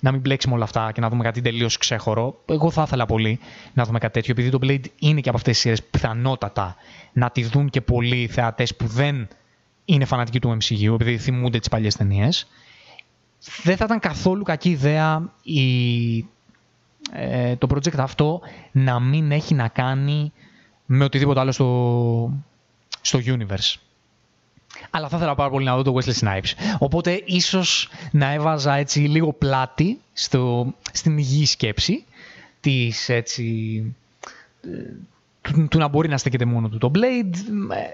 να μην μπλέξουμε όλα αυτά και να δούμε κάτι τελείως ξέχωρο. Εγώ θα ήθελα πολύ να δούμε κάτι τέτοιο, επειδή το Blade είναι και από αυτές τις σειρές πιθανότατα να τη δουν και πολλοί θεατές που δεν είναι φανατικοί του MCU, επειδή θυμούνται τις παλιές ταινίες. Δεν θα ήταν καθόλου κακή ιδέα η, ε, το project αυτό να μην έχει να κάνει με οτιδήποτε άλλο στο, στο universe. Αλλά θα ήθελα πάρα πολύ να δω το Wesley Snipes. Οπότε ίσως να έβαζα έτσι λίγο πλάτη στο, στην υγιή σκέψη της έτσι, του, του, να μπορεί να στέκεται μόνο του το Blade,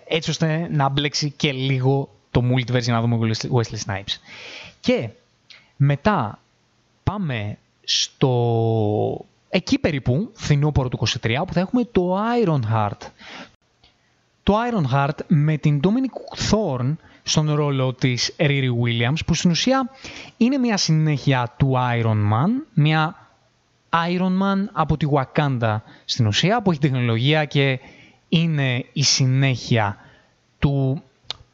έτσι ώστε να μπλέξει και λίγο το multiverse για να δούμε Wesley Snipes. Και μετά πάμε στο εκεί περίπου, φθινόπωρο του 23, όπου θα έχουμε το Ironheart, το Ironheart με την Dominic Thorne στον ρόλο της Riri Williams που στην ουσία είναι μια συνέχεια του Iron Man, μια Iron Man από τη Wakanda στην ουσία που έχει τεχνολογία και είναι η συνέχεια του,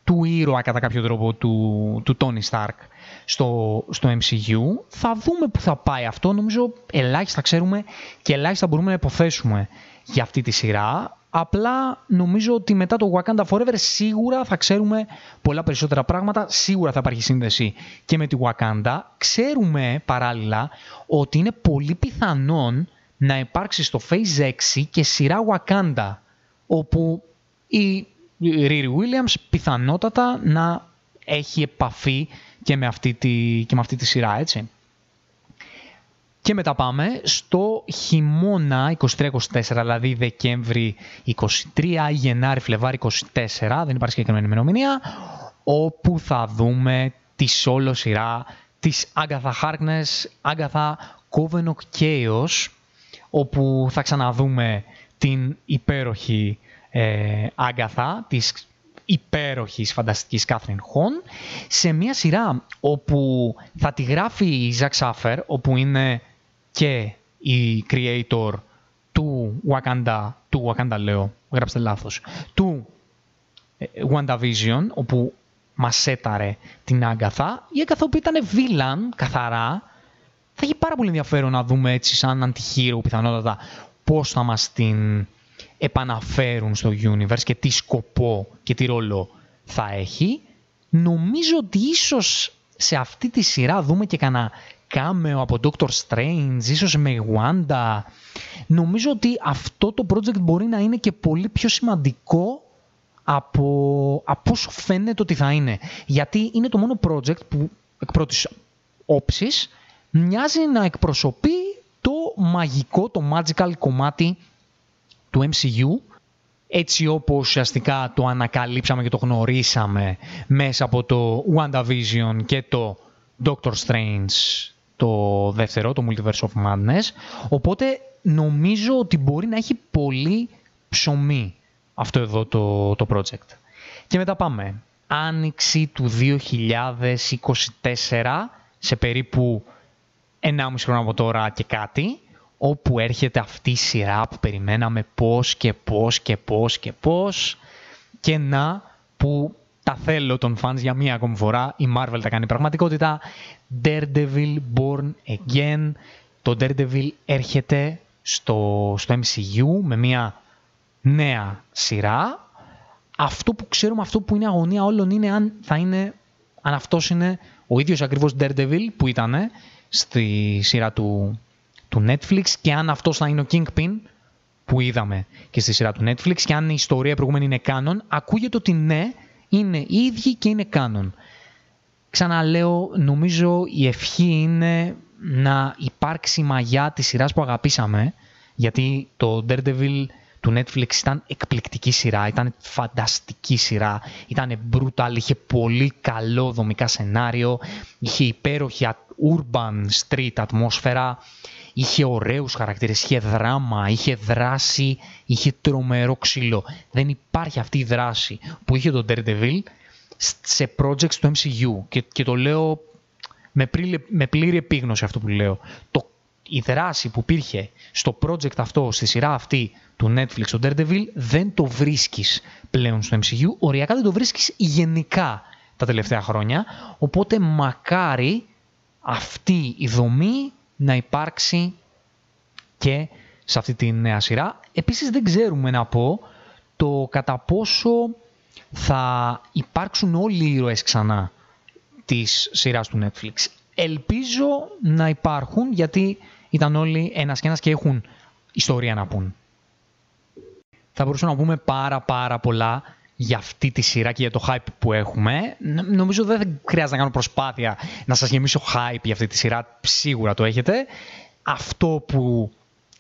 του ήρωα κατά κάποιο τρόπο του, του Tony Stark στο, στο MCU. Θα δούμε που θα πάει αυτό. Νομίζω ελάχιστα ξέρουμε και ελάχιστα μπορούμε να υποθέσουμε για αυτή τη σειρά. Απλά νομίζω ότι μετά το Wakanda Forever σίγουρα θα ξέρουμε πολλά περισσότερα πράγματα, σίγουρα θα υπάρχει σύνδεση και με τη Wakanda. Ξέρουμε παράλληλα ότι είναι πολύ πιθανόν να υπάρξει στο Phase 6 και σειρά Wakanda, όπου η Riri Williams πιθανότατα να έχει επαφή και με αυτή τη, και με αυτή τη σειρά, έτσι. Και μετά πάμε στο χειμώνα 23-24, δηλαδή Δεκέμβρη 23, Γενάρη, Φλεβάρη 24, δεν υπάρχει συγκεκριμένη ημερομηνία, όπου θα δούμε τη solo σειρά της Agatha Harkness, Agatha Covenant Chaos, όπου θα ξαναδούμε την υπέροχη ε, Agatha, της υπέροχης φανταστικής Κάθριν Χον, σε μια σειρά όπου θα τη γράφει η Ζακ Σάφερ, όπου είναι και η creator του Wakanda, του Wakanda λέω, γράψτε λάθος, του ε, WandaVision, όπου μας έταρε την Άγκαθα, η Άγκαθα που ήταν βίλαν καθαρά, θα έχει πάρα πολύ ενδιαφέρον να δούμε έτσι σαν αντιχείρο πιθανότατα πώς θα μας την επαναφέρουν στο universe και τι σκοπό και τι ρόλο θα έχει. Νομίζω ότι ίσως σε αυτή τη σειρά δούμε και κανένα κάμεο από Doctor Strange, ίσως με Wanda. Νομίζω ότι αυτό το project μπορεί να είναι και πολύ πιο σημαντικό από, από όσο φαίνεται ότι θα είναι. Γιατί είναι το μόνο project που εκ πρώτης όψης μοιάζει να εκπροσωπεί το μαγικό, το magical κομμάτι του MCU έτσι όπως ουσιαστικά το ανακαλύψαμε και το γνωρίσαμε μέσα από το WandaVision και το Doctor Strange το δεύτερο, το Multiverse of Madness. Οπότε νομίζω ότι μπορεί να έχει πολύ ψωμί αυτό εδώ το, το project. Και μετά πάμε. Άνοιξη του 2024, σε περίπου ενάμιση χρόνο από τώρα και κάτι, όπου έρχεται αυτή η σειρά που περιμέναμε πώς και πώς και πώς και πώς και να που τα θέλω των fans για μία ακόμη φορά, η Marvel τα κάνει πραγματικότητα. Daredevil Born Again. Το Daredevil έρχεται στο, στο MCU με μία νέα σειρά. Αυτό που ξέρουμε, αυτό που είναι αγωνία όλων είναι αν θα είναι, αν αυτός είναι ο ίδιος ακριβώς Daredevil που ήταν στη σειρά του, του Netflix και αν αυτός θα είναι ο Kingpin που είδαμε και στη σειρά του Netflix και αν η ιστορία προηγούμενη είναι canon, ακούγεται ότι ναι, είναι οι ίδιοι και είναι canon. Ξαναλέω, νομίζω η ευχή είναι να υπάρξει μαγιά της σειράς που αγαπήσαμε, γιατί το Daredevil του Netflix ήταν εκπληκτική σειρά, ήταν φανταστική σειρά, ήταν brutal, είχε πολύ καλό δομικά σενάριο, είχε υπέροχη urban street ατμόσφαιρα, είχε ωραίους χαρακτήρες, είχε δράμα, είχε δράση, είχε τρομερό ξύλο. Δεν υπάρχει αυτή η δράση που είχε το Daredevil σε projects του MCU και, και το λέω με, πλήρη, με πλήρη επίγνωση αυτό που λέω. Το, η δράση που υπήρχε στο project αυτό, στη σειρά αυτή του Netflix, το Daredevil, δεν το βρίσκεις πλέον στο MCU. Οριακά δεν το βρίσκεις γενικά τα τελευταία χρόνια. Οπότε μακάρι αυτή η δομή να υπάρξει και σε αυτή τη νέα σειρά. Επίσης δεν ξέρουμε να πω το κατά πόσο θα υπάρξουν όλοι οι ήρωες ξανά της σειράς του Netflix. Ελπίζω να υπάρχουν γιατί ήταν όλοι ένας και ένας και έχουν ιστορία να πούν. Θα μπορούσαμε να πούμε πάρα πάρα πολλά για αυτή τη σειρά και για το hype που έχουμε. Νομίζω δεν χρειάζεται να κάνω προσπάθεια να σας γεμίσω hype για αυτή τη σειρά. Σίγουρα το έχετε. Αυτό που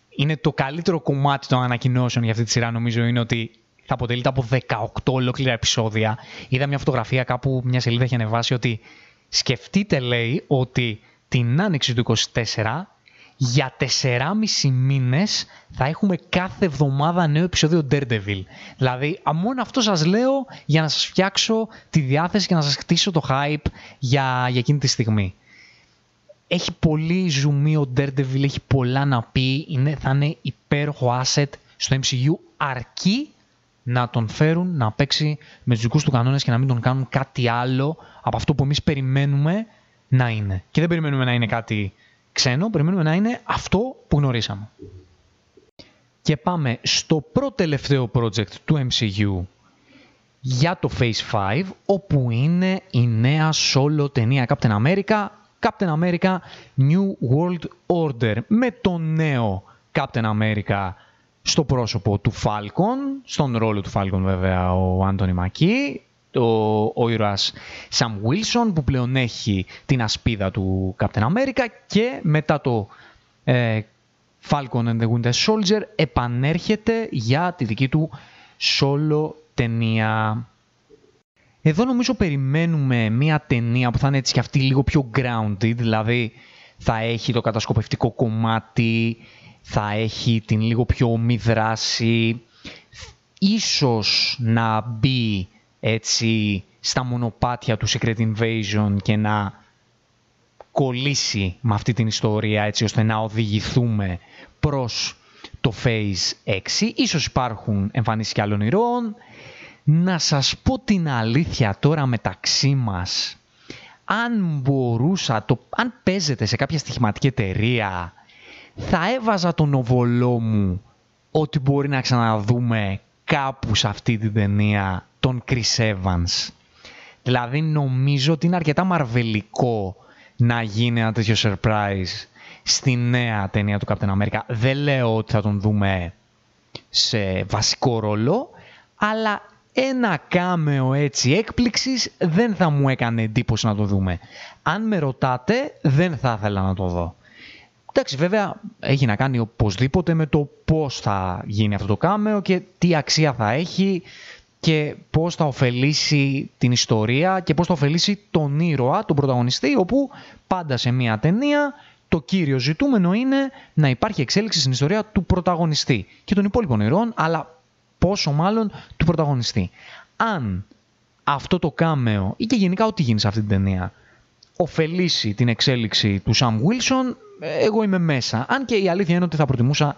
είναι το καλύτερο κομμάτι των ανακοινώσεων για αυτή τη σειρά νομίζω είναι ότι θα αποτελείται από 18 ολόκληρα επεισόδια. Είδα μια φωτογραφία κάπου, μια σελίδα έχει ανεβάσει ότι σκεφτείτε λέει ότι την άνοιξη του 24 για 4,5 μήνες θα έχουμε κάθε εβδομάδα νέο επεισόδιο Daredevil. Δηλαδή, μόνο αυτό σας λέω για να σας φτιάξω τη διάθεση και να σας χτίσω το hype για, για εκείνη τη στιγμή. Έχει πολύ ζουμί ο Daredevil, έχει πολλά να πει, είναι, θα είναι υπέροχο asset στο MCU, αρκεί να τον φέρουν να παίξει με τους δικούς του κανόνες και να μην τον κάνουν κάτι άλλο από αυτό που εμείς περιμένουμε να είναι. Και δεν περιμένουμε να είναι κάτι ξένο, περιμένουμε να είναι αυτό που γνωρίσαμε. Και πάμε στο πρώτο τελευταίο project του MCU για το Phase 5, όπου είναι η νέα solo ταινία Captain America, Captain America New World Order, με το νέο Captain America στο πρόσωπο του Falcon, στον ρόλο του Falcon βέβαια ο Άντωνι Μακί, το, ο ήρωας Sam Wilson που πλέον έχει την ασπίδα του Captain America και μετά το ε, Falcon and the Winter Soldier επανέρχεται για τη δική του solo ταινία. Εδώ νομίζω περιμένουμε μια ταινία που θα είναι έτσι και αυτή λίγο πιο grounded, δηλαδή θα έχει το κατασκοπευτικό κομμάτι, θα έχει την λίγο πιο ομή δράση, ίσως να μπει έτσι στα μονοπάτια του Secret Invasion και να κολλήσει με αυτή την ιστορία έτσι ώστε να οδηγηθούμε προς το Phase 6. Ίσως υπάρχουν εμφανίσεις και άλλων ηρώων. Να σας πω την αλήθεια τώρα μεταξύ μας. Αν μπορούσα, το, αν παίζετε σε κάποια στοιχηματική εταιρεία, θα έβαζα τον οβολό μου ότι μπορεί να ξαναδούμε κάπου σε αυτή την ταινία τον Chris Evans. Δηλαδή νομίζω ότι είναι αρκετά μαρβελικό να γίνει ένα τέτοιο surprise στη νέα ταινία του Captain America. Δεν λέω ότι θα τον δούμε σε βασικό ρόλο, αλλά ένα κάμεο έτσι έκπληξης δεν θα μου έκανε εντύπωση να το δούμε. Αν με ρωτάτε, δεν θα ήθελα να το δω. Εντάξει, βέβαια έχει να κάνει οπωσδήποτε με το πώς θα γίνει αυτό το κάμεο και τι αξία θα έχει και πώς θα ωφελήσει την ιστορία και πώς θα ωφελήσει τον ήρωα, τον πρωταγωνιστή, όπου πάντα σε μια ταινία το κύριο ζητούμενο είναι να υπάρχει εξέλιξη στην ιστορία του πρωταγωνιστή και των υπόλοιπων ηρώων, αλλά πόσο μάλλον του πρωταγωνιστή. Αν αυτό το κάμεο ή και γενικά ό,τι γίνει σε αυτή την ταινία ωφελήσει την εξέλιξη του Sam Wilson, εγώ είμαι μέσα. Αν και η αλήθεια είναι ότι θα προτιμούσα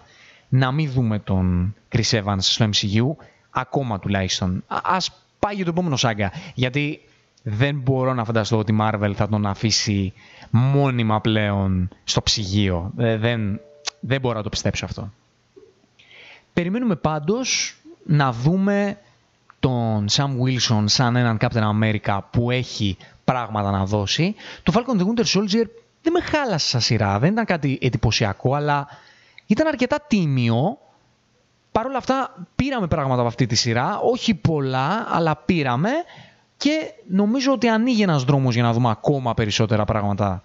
να μην δούμε τον Chris Evans στο MCU, ακόμα τουλάχιστον. Ας πάει για το επόμενο σάγκα, γιατί δεν μπορώ να φανταστώ ότι η Marvel θα τον αφήσει μόνιμα πλέον στο ψυγείο. Ε, δεν, δεν μπορώ να το πιστέψω αυτό. Περιμένουμε πάντως να δούμε τον Sam Wilson σαν έναν Captain America που έχει πράγματα να δώσει. Το Falcon the Winter Soldier δεν με χάλασε σαν σειρά, δεν ήταν κάτι εντυπωσιακό, αλλά ήταν αρκετά τίμιο. Παρ' όλα αυτά πήραμε πράγματα από αυτή τη σειρά, όχι πολλά, αλλά πήραμε και νομίζω ότι ανοίγει ένας δρόμος για να δούμε ακόμα περισσότερα πράγματα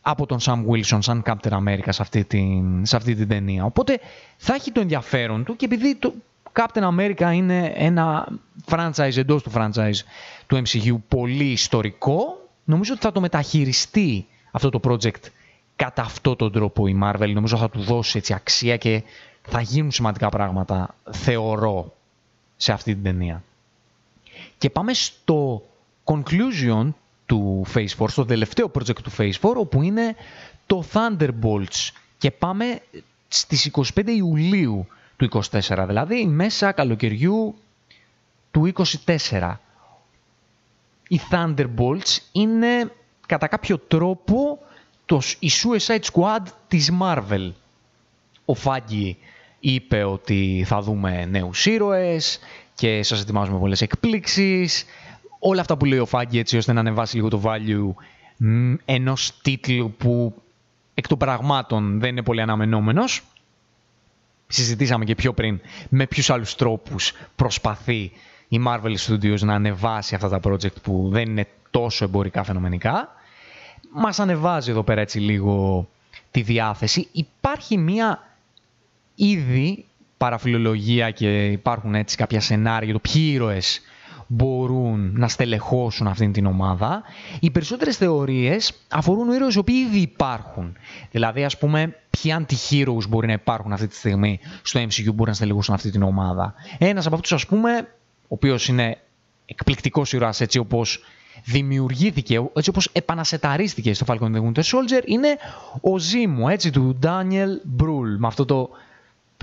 από τον Sam Wilson σαν Captain America σε αυτή την, σε αυτή την ταινία. Οπότε θα έχει το ενδιαφέρον του και επειδή το Captain America είναι ένα franchise εντός του franchise του MCU πολύ ιστορικό, νομίζω ότι θα το μεταχειριστεί αυτό το project κατά αυτό τον τρόπο η Marvel. Νομίζω θα του δώσει έτσι αξία και θα γίνουν σημαντικά πράγματα, θεωρώ, σε αυτή την ταινία. Και πάμε στο conclusion του Phase 4, στο τελευταίο project του Phase 4, όπου είναι το Thunderbolts. Και πάμε στις 25 Ιουλίου του 24, δηλαδή μέσα καλοκαιριού του 24. Οι Thunderbolts είναι κατά κάποιο τρόπο το, η Suicide Squad της Marvel. Ο Φάγκη είπε ότι θα δούμε νέους ήρωες και σας ετοιμάζουμε πολλές εκπλήξεις. Όλα αυτά που λέει ο Φάγκη έτσι ώστε να ανεβάσει λίγο το value ενός τίτλου που εκ των πραγμάτων δεν είναι πολύ αναμενόμενος. Συζητήσαμε και πιο πριν με ποιους άλλους τρόπους προσπαθεί η Marvel Studios να ανεβάσει αυτά τα project που δεν είναι τόσο εμπορικά φαινομενικά. Μας ανεβάζει εδώ πέρα έτσι λίγο τη διάθεση. Υπάρχει μία ήδη παραφιλολογία και υπάρχουν έτσι κάποια σενάρια για το ποιοι ήρωες μπορούν να στελεχώσουν αυτήν την ομάδα. Οι περισσότερες θεωρίες αφορούν ήρωες οι οποίοι ήδη υπάρχουν. Δηλαδή, ας πούμε, ποιοι anti-heroes μπορεί να υπάρχουν αυτή τη στιγμή στο MCU που μπορεί να στελεχώσουν αυτή την ομάδα. Ένας από αυτούς, ας πούμε, ο οποίος είναι εκπληκτικός ήρωας έτσι όπως δημιουργήθηκε, έτσι όπως επανασεταρίστηκε στο Falcon the Winter Soldier, είναι ο Ζήμου, έτσι, του Daniel Brühl, με αυτό το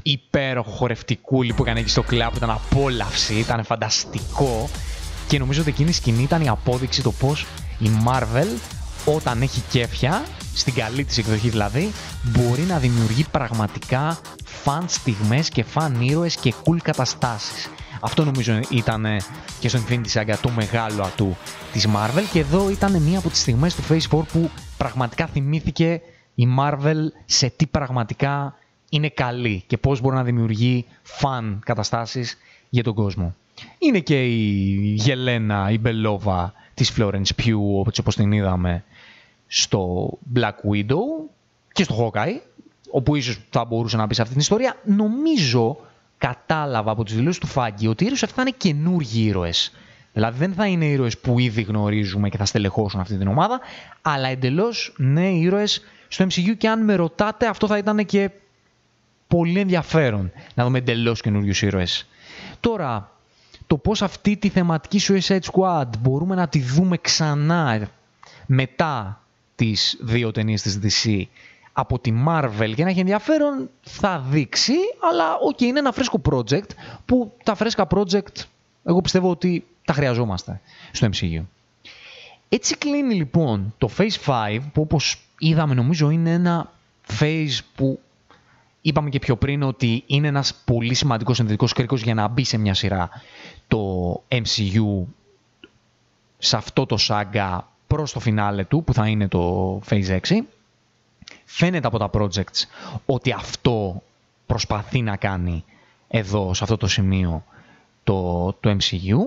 υπέροχο χορευτικούλι που έκανε εκεί στο κλαμπ, ήταν απόλαυση, ήταν φανταστικό και νομίζω ότι εκείνη η σκηνή ήταν η απόδειξη το πώς η Marvel όταν έχει κέφια, στην καλή της εκδοχή δηλαδή, μπορεί να δημιουργεί πραγματικά φαν στιγμές και φαν ήρωες και cool καταστάσεις. Αυτό νομίζω ήταν και στο Infinity Saga το μεγάλο ατού της Marvel και εδώ ήταν μία από τις στιγμές του Phase 4 που πραγματικά θυμήθηκε η Marvel σε τι πραγματικά είναι καλή και πώς μπορεί να δημιουργεί φαν καταστάσεις για τον κόσμο. Είναι και η Γελένα, η Μπελόβα της Florence Pugh, όπως την είδαμε στο Black Widow και στο Hawkeye, όπου ίσως θα μπορούσε να πεις σε αυτή την ιστορία. Νομίζω, κατάλαβα από τις δηλώσεις του Φάγκη, ότι οι ήρωες αυτοί θα είναι καινούργιοι ήρωες. Δηλαδή δεν θα είναι ήρωες που ήδη γνωρίζουμε και θα στελεχώσουν αυτή την ομάδα, αλλά εντελώς νέοι ήρωες στο MCU και αν με ρωτάτε αυτό θα ήταν και πολύ ενδιαφέρον να δούμε εντελώς καινούριους ήρωες. Τώρα, το πώς αυτή τη θεματική Suicide Squad μπορούμε να τη δούμε ξανά μετά τις δύο ταινίες της DC από τη Marvel και να έχει ενδιαφέρον θα δείξει, αλλά οκ, είναι ένα φρέσκο project που τα φρέσκα project εγώ πιστεύω ότι τα χρειαζόμαστε στο MCU. Έτσι κλείνει λοιπόν το Phase 5 που όπως είδαμε νομίζω είναι ένα phase που Είπαμε και πιο πριν ότι είναι ένας πολύ σημαντικός συνδετικός κρίκος για να μπει σε μια σειρά το MCU σε αυτό το σάγκα προς το φινάλε του που θα είναι το Phase 6. Φαίνεται από τα projects ότι αυτό προσπαθεί να κάνει εδώ σε αυτό το σημείο το, το MCU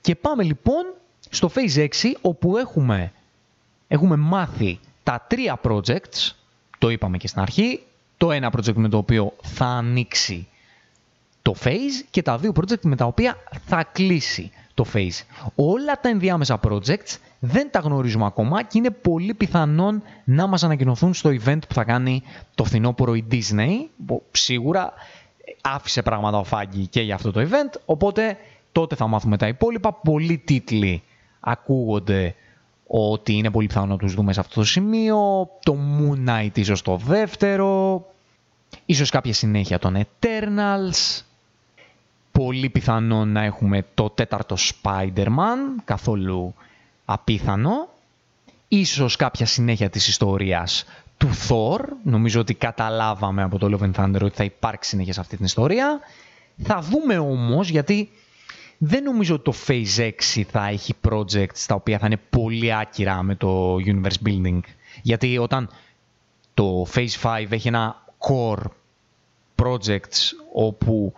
και πάμε λοιπόν στο Phase 6 όπου έχουμε, έχουμε μάθει τα τρία projects, το είπαμε και στην αρχή, το ένα project με το οποίο θα ανοίξει το phase και τα δύο project με τα οποία θα κλείσει το phase. Όλα τα ενδιάμεσα projects δεν τα γνωρίζουμε ακόμα και είναι πολύ πιθανόν να μας ανακοινωθούν στο event που θα κάνει το φθινόπωρο η Disney, που σίγουρα άφησε πράγματα ο Φάγκη και για αυτό το event, οπότε τότε θα μάθουμε τα υπόλοιπα. Πολλοί τίτλοι ακούγονται ότι είναι πολύ πιθανό να τους δούμε σε αυτό το σημείο, το Moon Knight ίσως το δεύτερο, ίσως κάποια συνέχεια των Eternals, πολύ πιθανό να έχουμε το τέταρτο Spider-Man, καθόλου απίθανο, ίσως κάποια συνέχεια της ιστορίας του Thor, νομίζω ότι καταλάβαμε από το Love and Thunder ότι θα υπάρξει συνέχεια σε αυτή την ιστορία, θα δούμε όμως γιατί δεν νομίζω ότι το Phase 6 θα έχει projects τα οποία θα είναι πολύ άκυρα με το Universe Building. Γιατί όταν το Phase 5 έχει ένα core projects όπου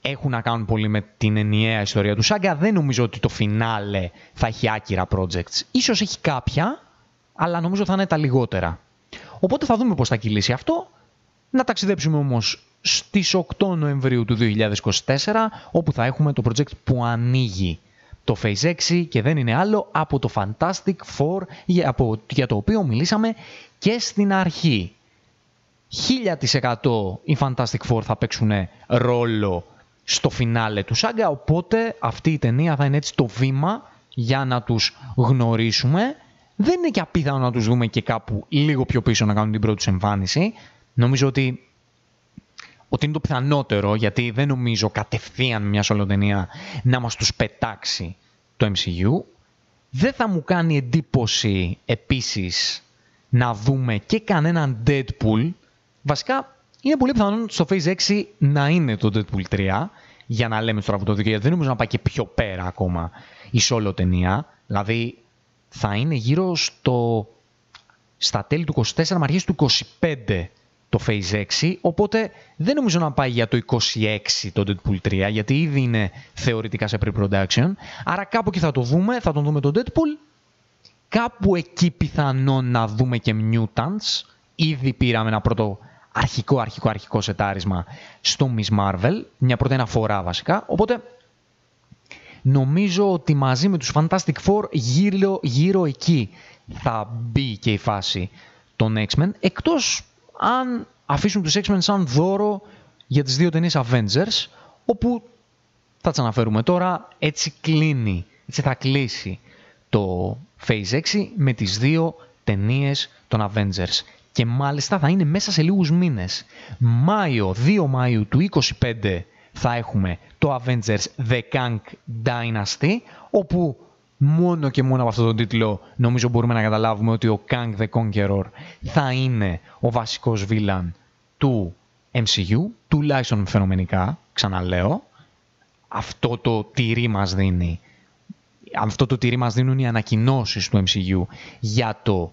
έχουν να κάνουν πολύ με την ενιαία ιστορία του Saga, δεν νομίζω ότι το φινάλε θα έχει άκυρα projects. Ίσως έχει κάποια, αλλά νομίζω θα είναι τα λιγότερα. Οπότε θα δούμε πώς θα κυλήσει αυτό. Να ταξιδέψουμε όμως στις 8 Νοεμβρίου του 2024, όπου θα έχουμε το project που ανοίγει το Phase 6 και δεν είναι άλλο από το Fantastic Four για το οποίο μιλήσαμε και στην αρχή. 1000% οι Fantastic Four θα παίξουν ρόλο στο φινάλε του Σάγκα, οπότε αυτή η ταινία θα είναι έτσι το βήμα για να τους γνωρίσουμε. Δεν είναι και απίθανο να τους δούμε και κάπου λίγο πιο πίσω να κάνουν την πρώτη του εμφάνιση. Νομίζω ότι ότι είναι το πιθανότερο, γιατί δεν νομίζω κατευθείαν μια ταινία να μας τους πετάξει το MCU. Δεν θα μου κάνει εντύπωση επίσης να δούμε και κανέναν Deadpool. Βασικά, είναι πολύ πιθανό στο Phase 6 να είναι το Deadpool 3, για να λέμε τώρα αυτό το γιατί δεν νομίζω να πάει και πιο πέρα ακόμα η solo ταινία. Δηλαδή, θα είναι γύρω στο... στα τέλη του 24 με αρχές του 25 το Phase 6, οπότε δεν νομίζω να πάει για το 26 το Deadpool 3, γιατί ήδη είναι θεωρητικά σε pre-production, άρα κάπου εκεί θα το δούμε, θα τον δούμε τον Deadpool, κάπου εκεί πιθανόν να δούμε και Mutants, ήδη πήραμε ένα πρώτο αρχικό αρχικό αρχικό σετάρισμα στο Miss Marvel, μια πρώτη αναφορά βασικά, οπότε νομίζω ότι μαζί με τους Fantastic Four γύρω, γύρω εκεί θα μπει και η φάση των X-Men, εκτός αν αφήσουν τους X-Men σαν δώρο για τις δύο ταινίες Avengers, όπου θα τις αναφέρουμε τώρα, έτσι κλείνει, έτσι θα κλείσει το Phase 6 με τις δύο ταινίες των Avengers. Και μάλιστα θα είναι μέσα σε λίγους μήνες. Μάιο, 2 Μάιου του 25 θα έχουμε το Avengers The Kang Dynasty, όπου μόνο και μόνο από αυτόν τον τίτλο νομίζω μπορούμε να καταλάβουμε ότι ο Kang the Conqueror θα είναι ο βασικός βίλαν του MCU, τουλάχιστον φαινομενικά, ξαναλέω. Αυτό το τυρί μας δίνει, αυτό το τυρί μας δίνουν οι ανακοινώσεις του MCU για το,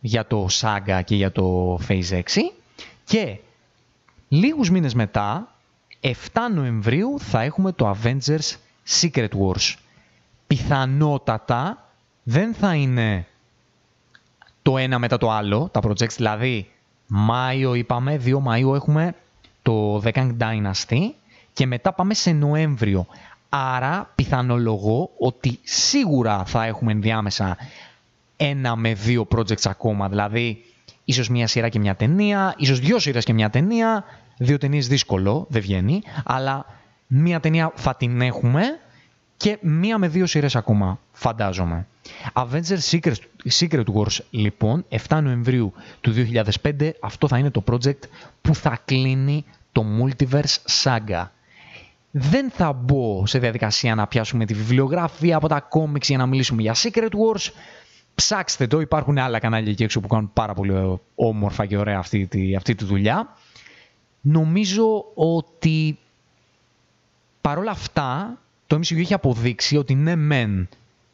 για το Saga και για το Phase 6 και λίγους μήνες μετά, 7 Νοεμβρίου, θα έχουμε το Avengers Secret Wars πιθανότατα δεν θα είναι το ένα μετά το άλλο, τα projects, δηλαδή Μάιο είπαμε, 2 Μαΐου έχουμε το The Kang Dynasty και μετά πάμε σε Νοέμβριο. Άρα πιθανολογώ ότι σίγουρα θα έχουμε ενδιάμεσα ένα με δύο projects ακόμα, δηλαδή ίσως μια σειρά και μια ταινία, ίσως δύο σειρές και μια ταινία, δύο ταινίες δύσκολο, δεν βγαίνει, αλλά μια ταινία θα την έχουμε και μία με δύο σειρές ακόμα, φαντάζομαι. Avengers Secret, Secret Wars, λοιπόν, 7 Νοεμβρίου του 2005, αυτό θα είναι το project που θα κλείνει το Multiverse Saga. Δεν θα μπω σε διαδικασία να πιάσουμε τη βιβλιογραφία από τα κόμιξ για να μιλήσουμε για Secret Wars. Ψάξτε το, υπάρχουν άλλα κανάλια εκεί έξω που κάνουν πάρα πολύ όμορφα και ωραία αυτή τη, αυτή τη δουλειά. Νομίζω ότι παρόλα αυτά το MCU έχει αποδείξει ότι ναι μεν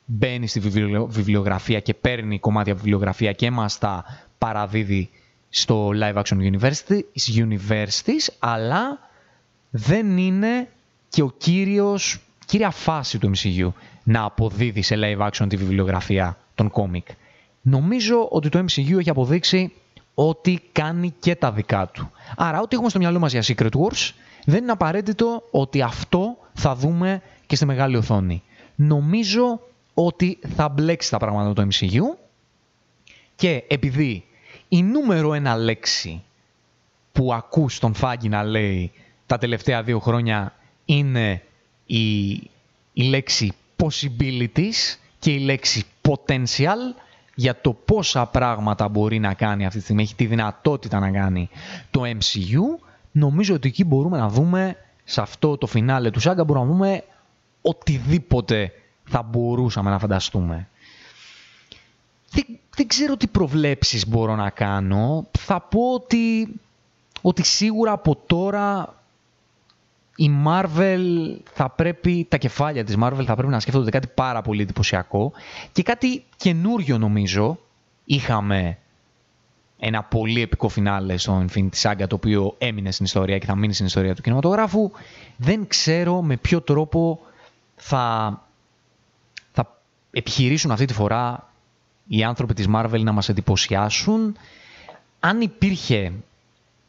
μπαίνει στη βιβλιογραφία και παίρνει κομμάτια βιβλιογραφία και μας τα παραδίδει στο Live Action University, Universities, αλλά δεν είναι και ο κύριος, κύρια φάση του MCU να αποδίδει σε live action τη βιβλιογραφία των κόμικ. Νομίζω ότι το MCU έχει αποδείξει ότι κάνει και τα δικά του. Άρα, ό,τι έχουμε στο μυαλό μας για Secret Wars, δεν είναι απαραίτητο ότι αυτό θα δούμε και στη μεγάλη οθόνη. Νομίζω ότι θα μπλέξει τα πράγματα το MCU και επειδή η νούμερο ένα λέξη που ακούς τον Φάγκη να λέει τα τελευταία δύο χρόνια είναι η, η λέξη possibilities και η λέξη potential για το πόσα πράγματα μπορεί να κάνει αυτή τη στιγμή, έχει τη δυνατότητα να κάνει το MCU, νομίζω ότι εκεί μπορούμε να δούμε, σε αυτό το φινάλε του Σάγκα, μπορούμε να δούμε οτιδήποτε θα μπορούσαμε να φανταστούμε. Δεν, δεν ξέρω τι προβλέψεις μπορώ να κάνω. Θα πω ότι, ότι σίγουρα από τώρα η Marvel θα πρέπει, τα κεφάλια της Marvel θα πρέπει να σκέφτονται κάτι πάρα πολύ εντυπωσιακό και κάτι καινούριο νομίζω. Είχαμε ένα πολύ επικό φινάλε στο Infinity Saga το οποίο έμεινε στην ιστορία και θα μείνει στην ιστορία του κινηματογράφου. Δεν ξέρω με ποιο τρόπο θα, θα επιχειρήσουν αυτή τη φορά οι άνθρωποι της Marvel να μας εντυπωσιάσουν. Αν υπήρχε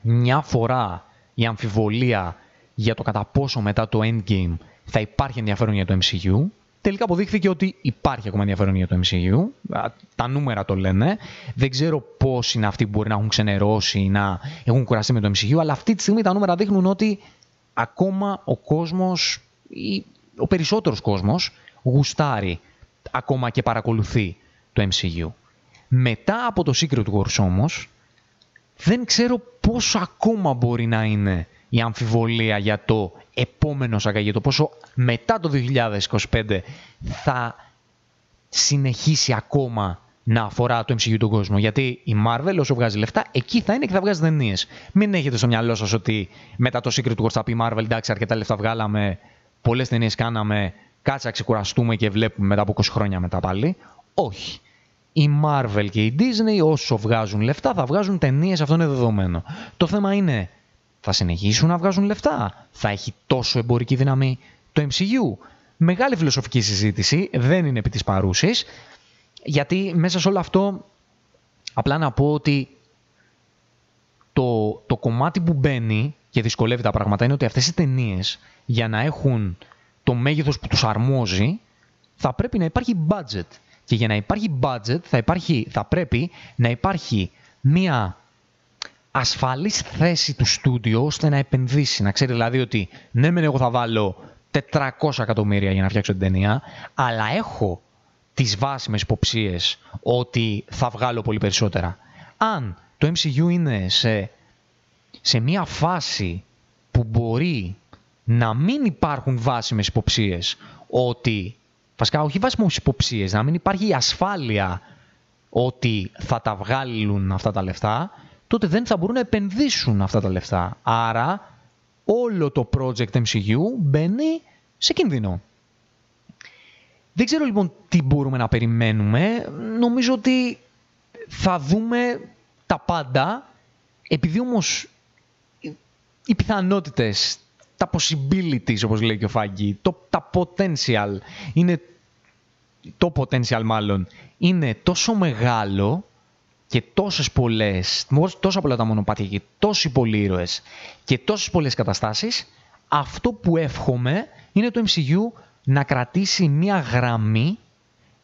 μια φορά η αμφιβολία για το κατά πόσο μετά το Endgame θα υπάρχει ενδιαφέρον για το MCU. Τελικά αποδείχθηκε ότι υπάρχει ακόμα ενδιαφέρον για το MCU. Τα νούμερα το λένε. Δεν ξέρω πώς είναι αυτοί που μπορεί να έχουν ξενερώσει ή να έχουν κουραστεί με το MCU, αλλά αυτή τη στιγμή τα νούμερα δείχνουν ότι ακόμα ο κόσμος, ή ο περισσότερος κόσμος, γουστάρει ακόμα και παρακολουθεί το MCU. Μετά από το Secret Wars όμως, δεν ξέρω πόσο ακόμα μπορεί να είναι η αμφιβολία για το επόμενο σαγά, για το πόσο μετά το 2025 θα συνεχίσει ακόμα να αφορά το MCU τον κόσμο. Γιατί η Marvel όσο βγάζει λεφτά, εκεί θα είναι και θα βγάζει ταινίες. Μην έχετε στο μυαλό σας ότι μετά το Secret Wars θα πει Marvel, εντάξει, αρκετά λεφτά βγάλαμε, πολλές ταινίες κάναμε, κάτσε να ξεκουραστούμε και βλέπουμε μετά από 20 χρόνια μετά πάλι. Όχι. Η Marvel και η Disney όσο βγάζουν λεφτά θα βγάζουν ταινίες, αυτό είναι δεδομένο. Το θέμα είναι θα συνεχίσουν να βγάζουν λεφτά; Θα έχει τόσο εμπορική δύναμη το MCU. Μεγάλη φιλοσοφική συζήτηση, δεν είναι επί της παρούσης, γιατί μέσα σε όλο αυτό απλά να πω ότι το, το κομμάτι που μπαίνει και δυσκολεύει τα πράγματα είναι ότι αυτές οι ταινίες για να έχουν το μέγεθος που τους αρμόζει θα πρέπει να υπάρχει budget. Και για να υπάρχει budget θα, υπάρχει, θα πρέπει να υπάρχει μία ασφαλής θέση του στούντιο ώστε να επενδύσει. Να ξέρει δηλαδή ότι ναι μεν εγώ θα βάλω 400 εκατομμύρια για να φτιάξω την ταινία, αλλά έχω τις βάσιμες υποψίες ότι θα βγάλω πολύ περισσότερα. Αν το MCU είναι σε, σε μια φάση που μπορεί να μην υπάρχουν βάσιμες υποψίες ότι, βασικά όχι βάσιμες υποψίες, να μην υπάρχει η ασφάλεια ότι θα τα βγάλουν αυτά τα λεφτά, τότε δεν θα μπορούν να επενδύσουν αυτά τα λεφτά. Άρα όλο το project MCU μπαίνει σε κίνδυνο. Δεν ξέρω λοιπόν τι μπορούμε να περιμένουμε. Νομίζω ότι θα δούμε τα πάντα, επειδή όμως οι πιθανότητες, τα possibilities όπως λέει και ο Φάγκη, το, τα potential, είναι, το potential μάλλον, είναι τόσο μεγάλο και τόσες πολλές, τόσα πολλά τα μονοπάτια και τόσοι πολλοί ήρωες και τόσες πολλές καταστάσεις, αυτό που εύχομαι είναι το MCU να κρατήσει μία γραμμή,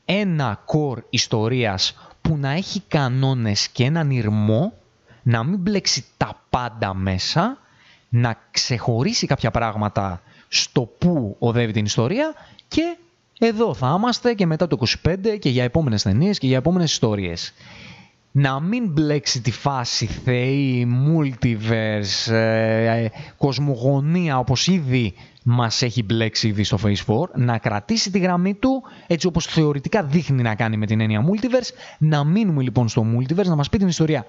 ένα core ιστορίας που να έχει κανόνες και έναν ήρμο, να μην μπλέξει τα πάντα μέσα, να ξεχωρίσει κάποια πράγματα στο που οδεύει την ιστορία και εδώ θα είμαστε και μετά το 25 και για επόμενες ταινίες και για επόμενες ιστορίες. Να μην μπλέξει τη φάση θεή, multiverse, ε, κοσμογονία όπως ήδη μας έχει μπλέξει ήδη στο Phase 4, να κρατήσει τη γραμμή του έτσι όπως θεωρητικά δείχνει να κάνει με την έννοια multiverse, να μείνουμε λοιπόν στο multiverse, να μας πει την ιστορία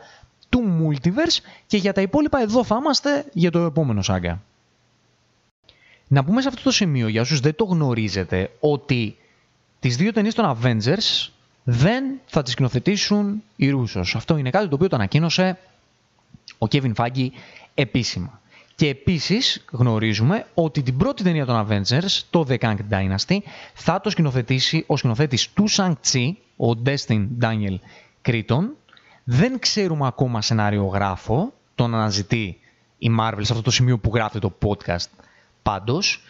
του multiverse και για τα υπόλοιπα εδώ θα είμαστε για το επόμενο σάγκα. Να πούμε σε αυτό το σημείο, για όσους δεν το γνωρίζετε, ότι τις δύο ταινίες των Avengers δεν θα τις σκηνοθετήσουν οι Ρούσος. Αυτό είναι κάτι το οποίο το ανακοίνωσε ο Kevin Feige επίσημα. Και επίσης γνωρίζουμε ότι την πρώτη ταινία των Avengers, το The Kang Dynasty, θα το σκηνοθετήσει ο σκηνοθέτης του Shang-Chi, ο Destin Daniel Cretton. Δεν ξέρουμε ακόμα σενάριογράφο, τον αναζητεί η Marvel σε αυτό το σημείο που γράφει το podcast πάντως.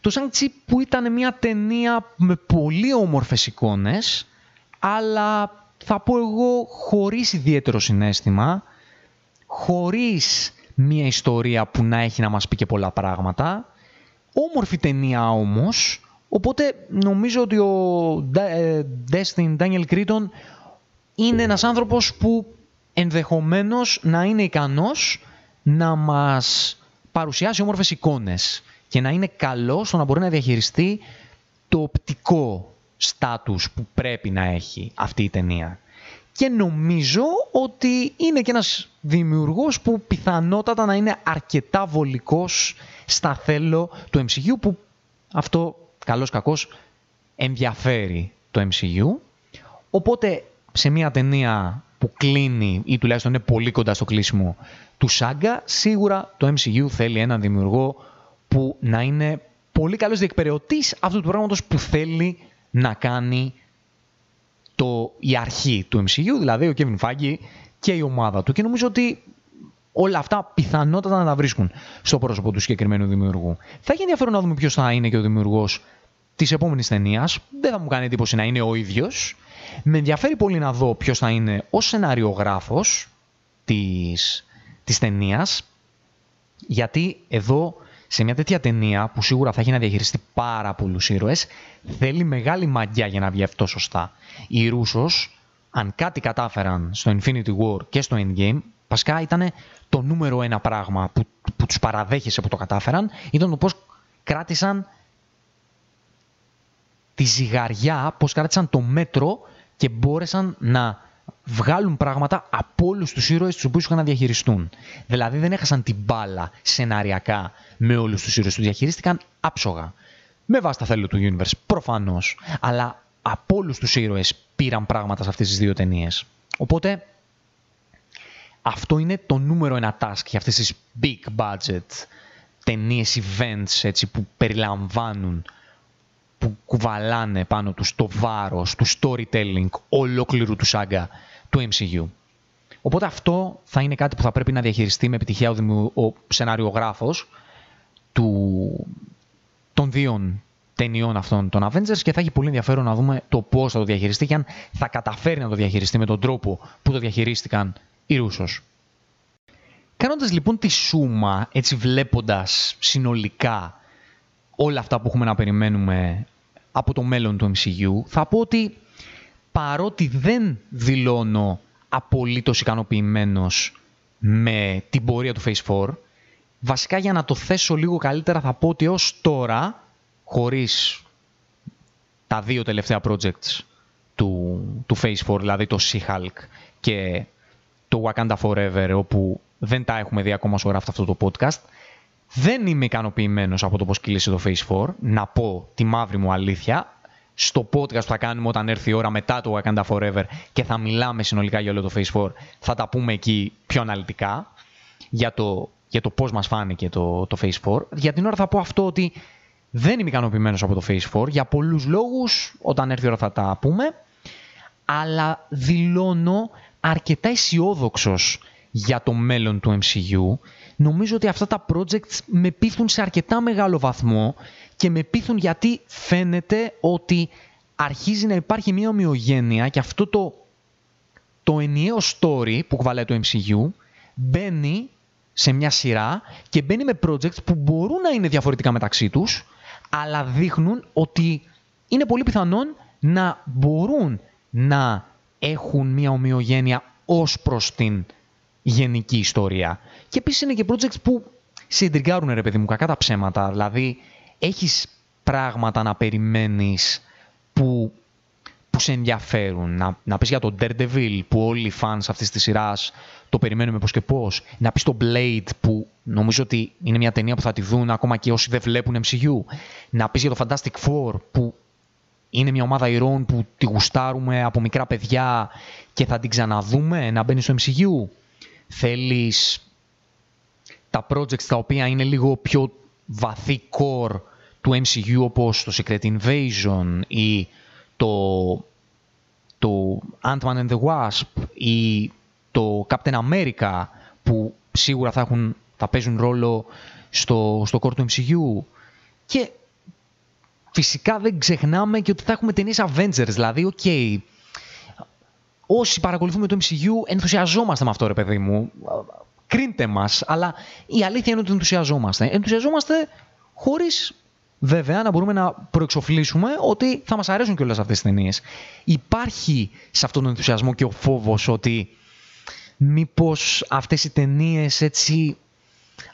Το Shang-Chi που ήταν μια ταινία με πολύ όμορφες εικόνες, αλλά θα πω εγώ χωρίς ιδιαίτερο συνέστημα, χωρίς μια ιστορία που να έχει να μας πει και πολλά πράγματα. Όμορφη ταινία όμως, Οπότε νομίζω ότι ο ε, Destin Daniel Creighton είναι ένας άνθρωπος που ενδεχομένως να είναι ικανός να μας παρουσιάσει όμορφες εικόνες και να είναι καλός στο να μπορεί να διαχειριστεί το οπτικό στάτους που πρέπει να έχει αυτή η ταινία. Και νομίζω ότι είναι και ένας δημιουργός που πιθανότατα να είναι αρκετά βολικός στα θέλω του MCU που αυτό καλώς κακός ενδιαφέρει το MCU. Οπότε σε μια ταινία που κλείνει ή τουλάχιστον είναι πολύ κοντά στο κλείσιμο του Σάγκα, σίγουρα το MCU θέλει έναν δημιουργό που να είναι πολύ καλός διεκπαιρεωτής αυτού του πράγματος που θέλει να κάνει το, η αρχή του MCU, δηλαδή ο Kevin Feige και η ομάδα του. Και νομίζω ότι όλα αυτά πιθανότατα να τα βρίσκουν στο πρόσωπο του συγκεκριμένου δημιουργού. Θα έχει ενδιαφέρον να δούμε ποιος θα είναι και ο δημιουργός της επόμενης ταινίας. Δεν θα μου κάνει εντύπωση να είναι ο ίδιος. Με ενδιαφέρει πολύ να δω ποιος θα είναι ο σεναριογράφο της της ταινίας. Γιατί εδώ σε μια τέτοια ταινία που σίγουρα θα έχει να διαχειριστεί πάρα πολλούς ήρωες, θέλει μεγάλη μαγιά για να βγει αυτό σωστά. Οι Ρούσος, αν κάτι κατάφεραν στο Infinity War και στο Endgame, Πασικά ήταν το νούμερο ένα πράγμα που, που τους παραδέχεσαι που το κατάφεραν, ήταν το πώς κράτησαν τη ζυγαριά, πώς κράτησαν το μέτρο και μπόρεσαν να βγάλουν πράγματα από όλους τους ήρωες τους οποίους είχαν να διαχειριστούν. Δηλαδή δεν έχασαν την μπάλα σεναριακά με όλους τους ήρωες, τους διαχειρίστηκαν άψογα. Με βάση τα θέλω του Universe, προφανώς. Αλλά από όλους τους ήρωες πήραν πράγματα σε αυτές τις δύο ταινίες. Οπότε αυτό είναι το νούμερο ένα task για αυτές τις big budget ταινίες, events έτσι, που περιλαμβάνουν, που κουβαλάνε πάνω τους το βάρος του storytelling ολόκληρου του σάγκα του MCU. Οπότε αυτό θα είναι κάτι που θα πρέπει να διαχειριστεί με επιτυχία ο, δημιου... ο σενάριογράφος του... των δύο ταινιών αυτών των Avengers και θα έχει πολύ ενδιαφέρον να δούμε το πώς θα το διαχειριστεί και αν θα καταφέρει να το διαχειριστεί με τον τρόπο που το διαχειρίστηκαν η Ρούσος. Κάνοντας λοιπόν τη σούμα, έτσι βλέποντας συνολικά όλα αυτά που έχουμε να περιμένουμε από το μέλλον του MCU, θα πω ότι παρότι δεν δηλώνω απολύτως ικανοποιημένος με την πορεία του Phase 4, βασικά για να το θέσω λίγο καλύτερα θα πω ότι ως τώρα, χωρίς τα δύο τελευταία projects του, του Phase 4, δηλαδή το She-Hulk και το Wakanda Forever, όπου δεν τα έχουμε δει ακόμα όσο γράφει αυτό το podcast. Δεν είμαι ικανοποιημένος από το πώς κύλησε το Phase 4. Να πω τη μαύρη μου αλήθεια. Στο podcast που θα κάνουμε όταν έρθει η ώρα μετά το Wakanda Forever και θα μιλάμε συνολικά για όλο το Phase 4, θα τα πούμε εκεί πιο αναλυτικά για το, για το πώς μας φάνηκε το, το Phase 4. Για την ώρα θα πω αυτό ότι δεν είμαι ικανοποιημένος από το Phase 4 για πολλούς λόγους, όταν έρθει η ώρα θα τα πούμε, αλλά δηλώνω αρκετά αισιόδοξος για το μέλλον του MCU. Νομίζω ότι αυτά τα projects με πείθουν σε αρκετά μεγάλο βαθμό και με πείθουν γιατί φαίνεται ότι αρχίζει να υπάρχει μια ομοιογένεια και αυτό το, το ενιαίο story που κουβαλάει το MCU μπαίνει σε μια σειρά και μπαίνει με projects που μπορούν να είναι διαφορετικά μεταξύ τους αλλά δείχνουν ότι είναι πολύ πιθανόν να μπορούν να έχουν μια ομοιογένεια ως προς την γενική ιστορία. Και επίσης είναι και projects που σε εντριγκάρουν ρε παιδί μου κακά τα ψέματα. Δηλαδή έχεις πράγματα να περιμένεις που, που σε ενδιαφέρουν. Να, να πεις για τον Daredevil που όλοι οι fans αυτής της σειράς το περιμένουμε πώς και πώς. Να πεις το Blade που νομίζω ότι είναι μια ταινία που θα τη δουν ακόμα και όσοι δεν βλέπουν MCU. Να πεις για το Fantastic Four που είναι μια ομάδα ηρώων που τη γουστάρουμε από μικρά παιδιά και θα την ξαναδούμε να μπαίνει στο MCU. Θέλεις τα projects τα οποία είναι λίγο πιο βαθύ core του MCU όπως το Secret Invasion ή το, το Ant-Man and the Wasp ή το Captain America που σίγουρα θα, έχουν, θα παίζουν ρόλο στο, στο core του MCU και φυσικά δεν ξεχνάμε και ότι θα έχουμε ταινίες Avengers, δηλαδή, OK, okay, όσοι παρακολουθούμε το MCU ενθουσιαζόμαστε με αυτό ρε παιδί μου. Κρίνετέ μας, αλλά η αλήθεια είναι ότι ενθουσιαζόμαστε. Ενθουσιαζόμαστε χωρίς βέβαια να μπορούμε να προεξοφλήσουμε ότι θα μας αρέσουν και όλες αυτές τις ταινίες. Υπάρχει σε αυτόν τον ενθουσιασμό και ο φόβος ότι μήπως αυτές οι ταινίες έτσι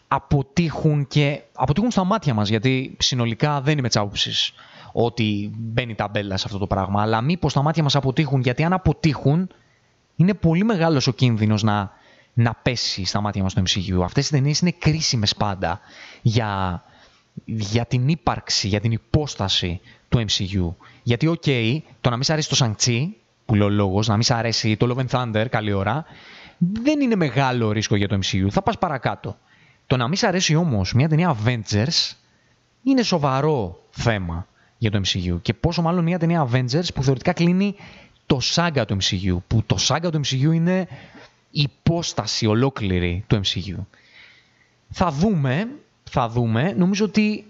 αποτύχουν και αποτύχουν στα μάτια μας, γιατί συνολικά δεν είμαι τσάποψης ότι μπαίνει ταμπέλα σε αυτό το πράγμα, αλλά μήπως τα μάτια μας αποτύχουν, γιατί αν αποτύχουν είναι πολύ μεγάλος ο κίνδυνος να, να πέσει στα μάτια μας το MCU. Αυτές οι ταινίες είναι κρίσιμες πάντα για, για την ύπαρξη, για την υπόσταση του MCU. Γιατί, OK, okay, το να μην σ' αρέσει το Shang-Chi, που λέει ο λόγος, να μην σ' αρέσει το Love and Thunder, καλή ώρα, δεν είναι μεγάλο ρίσκο για το MCU. Θα πας παρακάτω. Το να μην σ' αρέσει όμως μια ταινία Avengers είναι σοβαρό θέμα για το MCU. Και πόσο μάλλον μια ταινία Avengers που θεωρητικά κλείνει το saga του MCU. Που το saga του MCU είναι η υπόσταση ολόκληρη του MCU. Θα δούμε, θα δούμε. Νομίζω ότι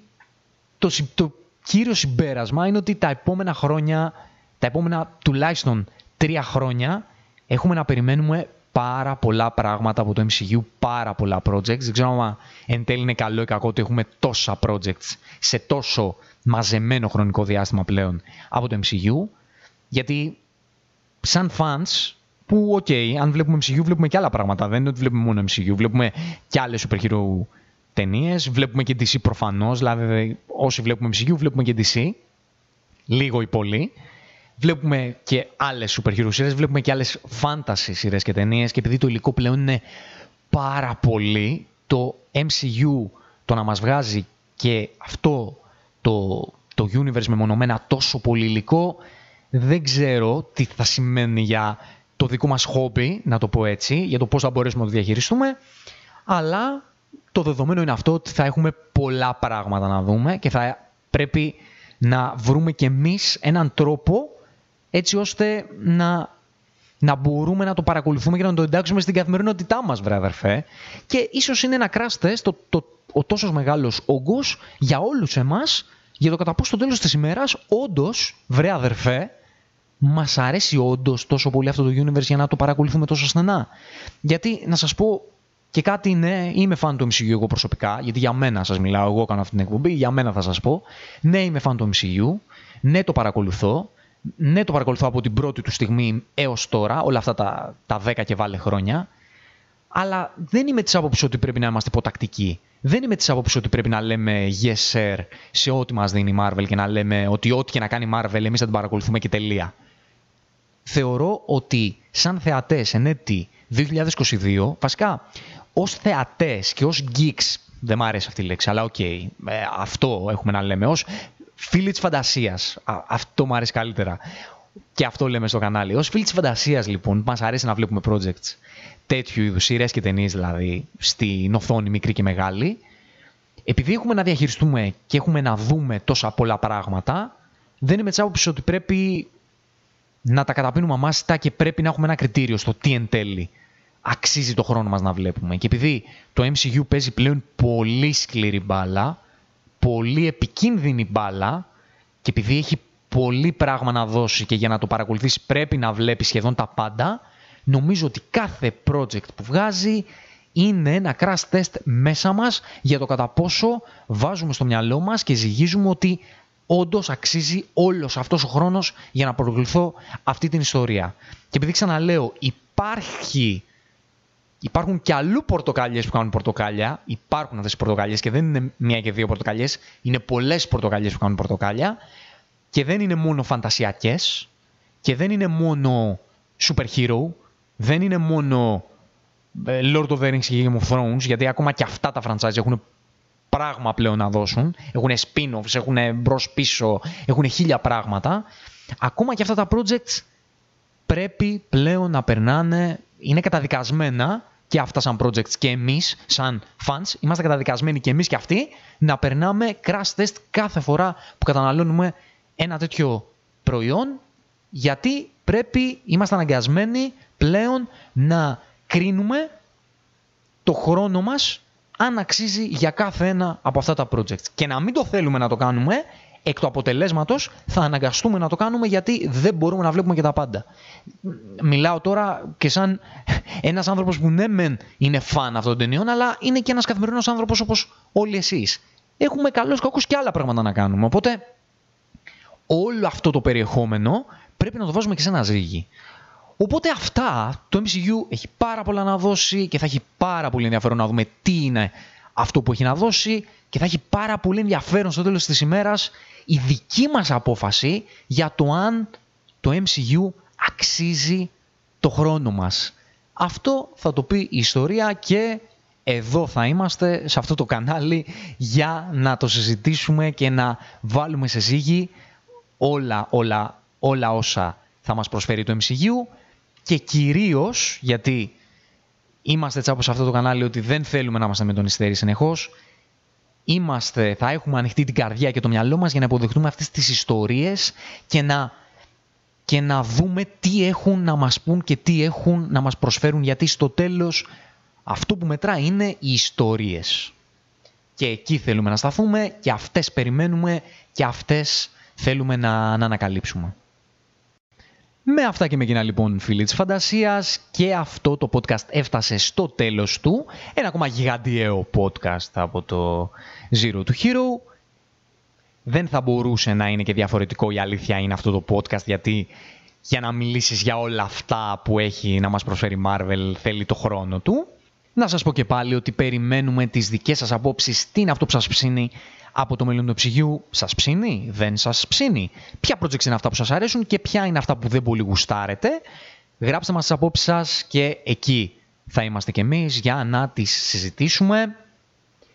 το, το κύριο συμπέρασμα είναι ότι τα επόμενα χρόνια, τα επόμενα τουλάχιστον τρία χρόνια, έχουμε να περιμένουμε πάρα πολλά πράγματα από το MCU, πάρα πολλά projects. Δεν ξέρω αν εν τέλει είναι καλό ή κακό ότι έχουμε τόσα projects σε τόσο μαζεμένο χρονικό διάστημα πλέον από το MCU. Γιατί σαν fans, που OK, okay, αν βλέπουμε MCU βλέπουμε και άλλα πράγματα. Δεν είναι ότι βλέπουμε μόνο MCU, βλέπουμε και άλλες super hero ταινίες, βλέπουμε και DC προφανώς, δηλαδή όσοι βλέπουμε MCU βλέπουμε και DC, λίγο ή πολύ. Βλέπουμε και άλλες super hero σειρές, βλέπουμε και άλλες fantasy σειρές και ταινίες και επειδή το υλικό πλέον είναι πάρα πολύ, το MCU το να μας βγάζει και αυτό το, το universe μεμονωμένα τόσο πολύ υλικό, δεν ξέρω τι θα σημαίνει για το δικό μας χόμπι, να το πω έτσι, για το πώς θα μπορέσουμε να το διαχειριστούμε, αλλά το δεδομένο είναι αυτό ότι θα έχουμε πολλά πράγματα να δούμε και θα πρέπει να βρούμε και εμείς έναν τρόπο έτσι ώστε να, να μπορούμε να το παρακολουθούμε και να το εντάξουμε στην καθημερινότητά μας, βρε αδερφέ. Και ίσως είναι ένα crash test το, το, ο τόσος μεγάλος όγκος για όλους εμάς για το κατά πόσο στο τέλος της ημέρας όντως, βρε αδερφέ, μας αρέσει όντως τόσο πολύ αυτό το universe για να το παρακολουθούμε τόσο στενά. Γιατί, να σας πω και κάτι, ναι, είμαι fan του MCU εγώ προσωπικά, γιατί για μένα σας μιλάω, εγώ κάνω αυτή την εκπομπή, για μένα θα σας πω. Ναι, είμαι fan του MCU, ναι, το παρακολουθώ, ναι, το παρακολουθώ από την πρώτη του στιγμή έως τώρα, όλα αυτά τα, τα 10 και βάλε χρόνια, αλλά δεν είμαι της άποψης ότι πρέπει να είμαστε υποτακτικοί. Δεν είμαι της άποψης ότι πρέπει να λέμε yes sir σε ό,τι μας δίνει η Marvel και να λέμε ότι ό,τι και να κάνει η Marvel εμείς θα την παρακολουθούμε και τελεία. Θεωρώ ότι σαν θεατές εν έτει 2022, βασικά ως θεατές και ως geeks, δεν μου αρέσει αυτή η λέξη, αλλά OK, okay, ε, αυτό έχουμε να λέμε, ως φίλοι της φαντασίας, αυτό μου αρέσει καλύτερα. Και αυτό λέμε στο κανάλι. Ως φίλοι της φαντασίας λοιπόν, μας αρέσει να βλέπουμε projects τέτοιου είδους σειρές και ταινίες δηλαδή στην οθόνη μικρή και μεγάλη, επειδή έχουμε να διαχειριστούμε και έχουμε να δούμε τόσα πολλά πράγματα, δεν είμαι της άποψης ότι πρέπει να τα καταπίνουμε αμάσιτα και πρέπει να έχουμε ένα κριτήριο στο τι εν τέλει αξίζει το χρόνο μας να βλέπουμε. Και επειδή το MCU παίζει πλέον πολύ σκληρή μπάλα, πολύ επικίνδυνη μπάλα και επειδή έχει πολύ πράγμα να δώσει και για να το παρακολουθήσει πρέπει να βλέπεις σχεδόν τα πάντα, νομίζω ότι κάθε project που βγάζει είναι ένα crash test μέσα μας για το κατά πόσο βάζουμε στο μυαλό μας και ζυγίζουμε ότι όντως αξίζει όλος αυτός ο χρόνος για να προκληθώ αυτή την ιστορία. Και επειδή ξαναλέω, υπάρχει Υπάρχουν και αλλού πορτοκάλιε που κάνουν πορτοκάλια. Υπάρχουν αυτές οι πορτοκάλιες και δεν είναι μία και δύο πορτοκάλιε. Είναι πολλές πορτοκάλιε που κάνουν πορτοκάλια. Και δεν είναι μόνο φαντασιακές. Και δεν είναι μόνο super hero δεν είναι μόνο ε, Lord of the Rings και Game of Thrones, γιατί ακόμα και αυτά τα franchise έχουν πράγμα πλέον να δώσουν. Έχουν spin-offs, έχουν μπρος πίσω, έχουν χίλια πράγματα. Ακόμα και αυτά τα projects πρέπει πλέον να περνάνε, είναι καταδικασμένα και αυτά σαν projects και εμείς σαν fans, είμαστε καταδικασμένοι και εμείς και αυτοί να περνάμε crash test κάθε φορά που καταναλώνουμε ένα τέτοιο προϊόν γιατί πρέπει, είμαστε αναγκασμένοι πλέον να κρίνουμε το χρόνο μας αν αξίζει για κάθε ένα από αυτά τα projects. Και να μην το θέλουμε να το κάνουμε, εκ του αποτελέσματος θα αναγκαστούμε να το κάνουμε γιατί δεν μπορούμε να βλέπουμε και τα πάντα. Μιλάω τώρα και σαν ένας άνθρωπος που ναι μεν είναι φαν αυτών των ταινιών, αλλά είναι και ένας καθημερινός άνθρωπος όπως όλοι εσείς. έχουμε καλώς κακούς και άλλα πράγματα να κάνουμε. Οπότε όλο αυτό το περιεχόμενο πρέπει να το βάζουμε και σε ένα ζύγι. Οπότε αυτά το MCU έχει πάρα πολλά να δώσει και θα έχει πάρα πολύ ενδιαφέρον να δούμε τι είναι αυτό που έχει να δώσει και θα έχει πάρα πολύ ενδιαφέρον στο τέλος της ημέρας η δική μας απόφαση για το αν το MCU αξίζει το χρόνο μας. Αυτό θα το πει η ιστορία και εδώ θα είμαστε σε αυτό το κανάλι για να το συζητήσουμε και να βάλουμε σε ζύγι όλα, όλα, όλα όσα θα μας προσφέρει το MCU και κυρίως γιατί είμαστε έτσι σε αυτό το κανάλι ότι δεν θέλουμε να είμαστε με τον Ιστέρη συνεχώς είμαστε, θα έχουμε ανοιχτή την καρδιά και το μυαλό μας για να αποδεχτούμε αυτές τις ιστορίες και να, και να δούμε τι έχουν να μας πούν και τι έχουν να μας προσφέρουν γιατί στο τέλος αυτό που μετρά είναι οι ιστορίες. Και εκεί θέλουμε να σταθούμε και αυτές περιμένουμε και αυτές θέλουμε να, να ανακαλύψουμε. Με αυτά και με εκείνα λοιπόν φίλοι της φαντασίας και αυτό το podcast έφτασε στο τέλος του. Ένα ακόμα γιγαντιαίο podcast από το Zero to Hero. Δεν θα μπορούσε να είναι και διαφορετικό η αλήθεια είναι αυτό το podcast γιατί για να μιλήσεις για όλα αυτά που έχει να μας προσφέρει Marvel θέλει το χρόνο του. Να σας πω και πάλι ότι περιμένουμε τις δικές σας απόψεις, τι είναι αυτό που σας ψήνει από το μέλλον του ψυγείου. Σας ψήνει, δεν σας ψήνει. Ποια projects είναι αυτά που σας αρέσουν και ποια είναι αυτά που δεν πολύ γουστάρετε; Γράψτε μας τις απόψεις σας και εκεί θα είμαστε κι εμείς για να τις συζητήσουμε.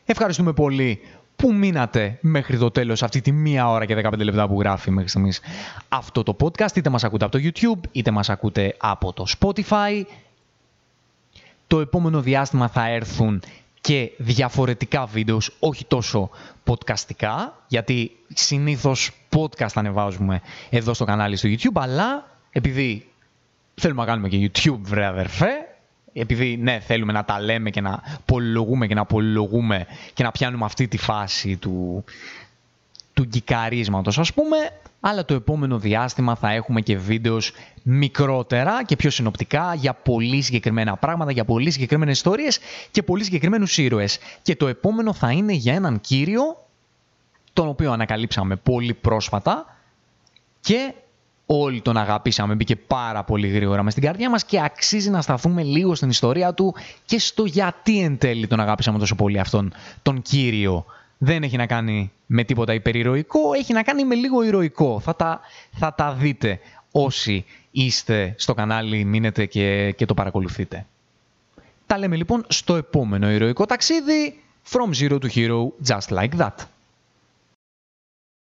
Ευχαριστούμε πολύ που μείνατε μέχρι το τέλος αυτή τη μία ώρα και 15 λεπτά που γράφει μέχρι στιγμής αυτό το podcast. Είτε μας ακούτε από το YouTube, είτε μας ακούτε από το Spotify. Το επόμενο διάστημα θα έρθουν και διαφορετικά βίντεος, όχι τόσο podcastικά, γιατί συνήθως podcast ανεβάζουμε εδώ στο κανάλι στο YouTube, αλλά επειδή θέλουμε να κάνουμε και YouTube, βρε αδερφέ, επειδή ναι, θέλουμε να τα λέμε και να πολυλογούμε και να πολυλογούμε και να πιάνουμε αυτή τη φάση του, του γκικαρίσματος ας πούμε, αλλά το επόμενο διάστημα θα έχουμε και βίντεος μικρότερα και πιο συνοπτικά για πολύ συγκεκριμένα πράγματα, για πολύ συγκεκριμένες ιστορίες και πολύ συγκεκριμένους ήρωες. Και το επόμενο θα είναι για έναν κύριο, τον οποίο ανακαλύψαμε πολύ πρόσφατα και όλοι τον αγαπήσαμε, μπήκε πάρα πολύ γρήγορα μες στην καρδιά μας και αξίζει να σταθούμε λίγο στην ιστορία του και στο γιατί εν τέλει τον αγάπησαμε τόσο πολύ αυτόν τον κύριο δεν έχει να κάνει με τίποτα υπερηρωικό, έχει να κάνει με λίγο ηρωικό. Θα τα, θα τα δείτε όσοι είστε στο κανάλι, μείνετε και, και το παρακολουθείτε. Τα λέμε λοιπόν στο επόμενο ηρωικό ταξίδι From Zero to Hero, just like that.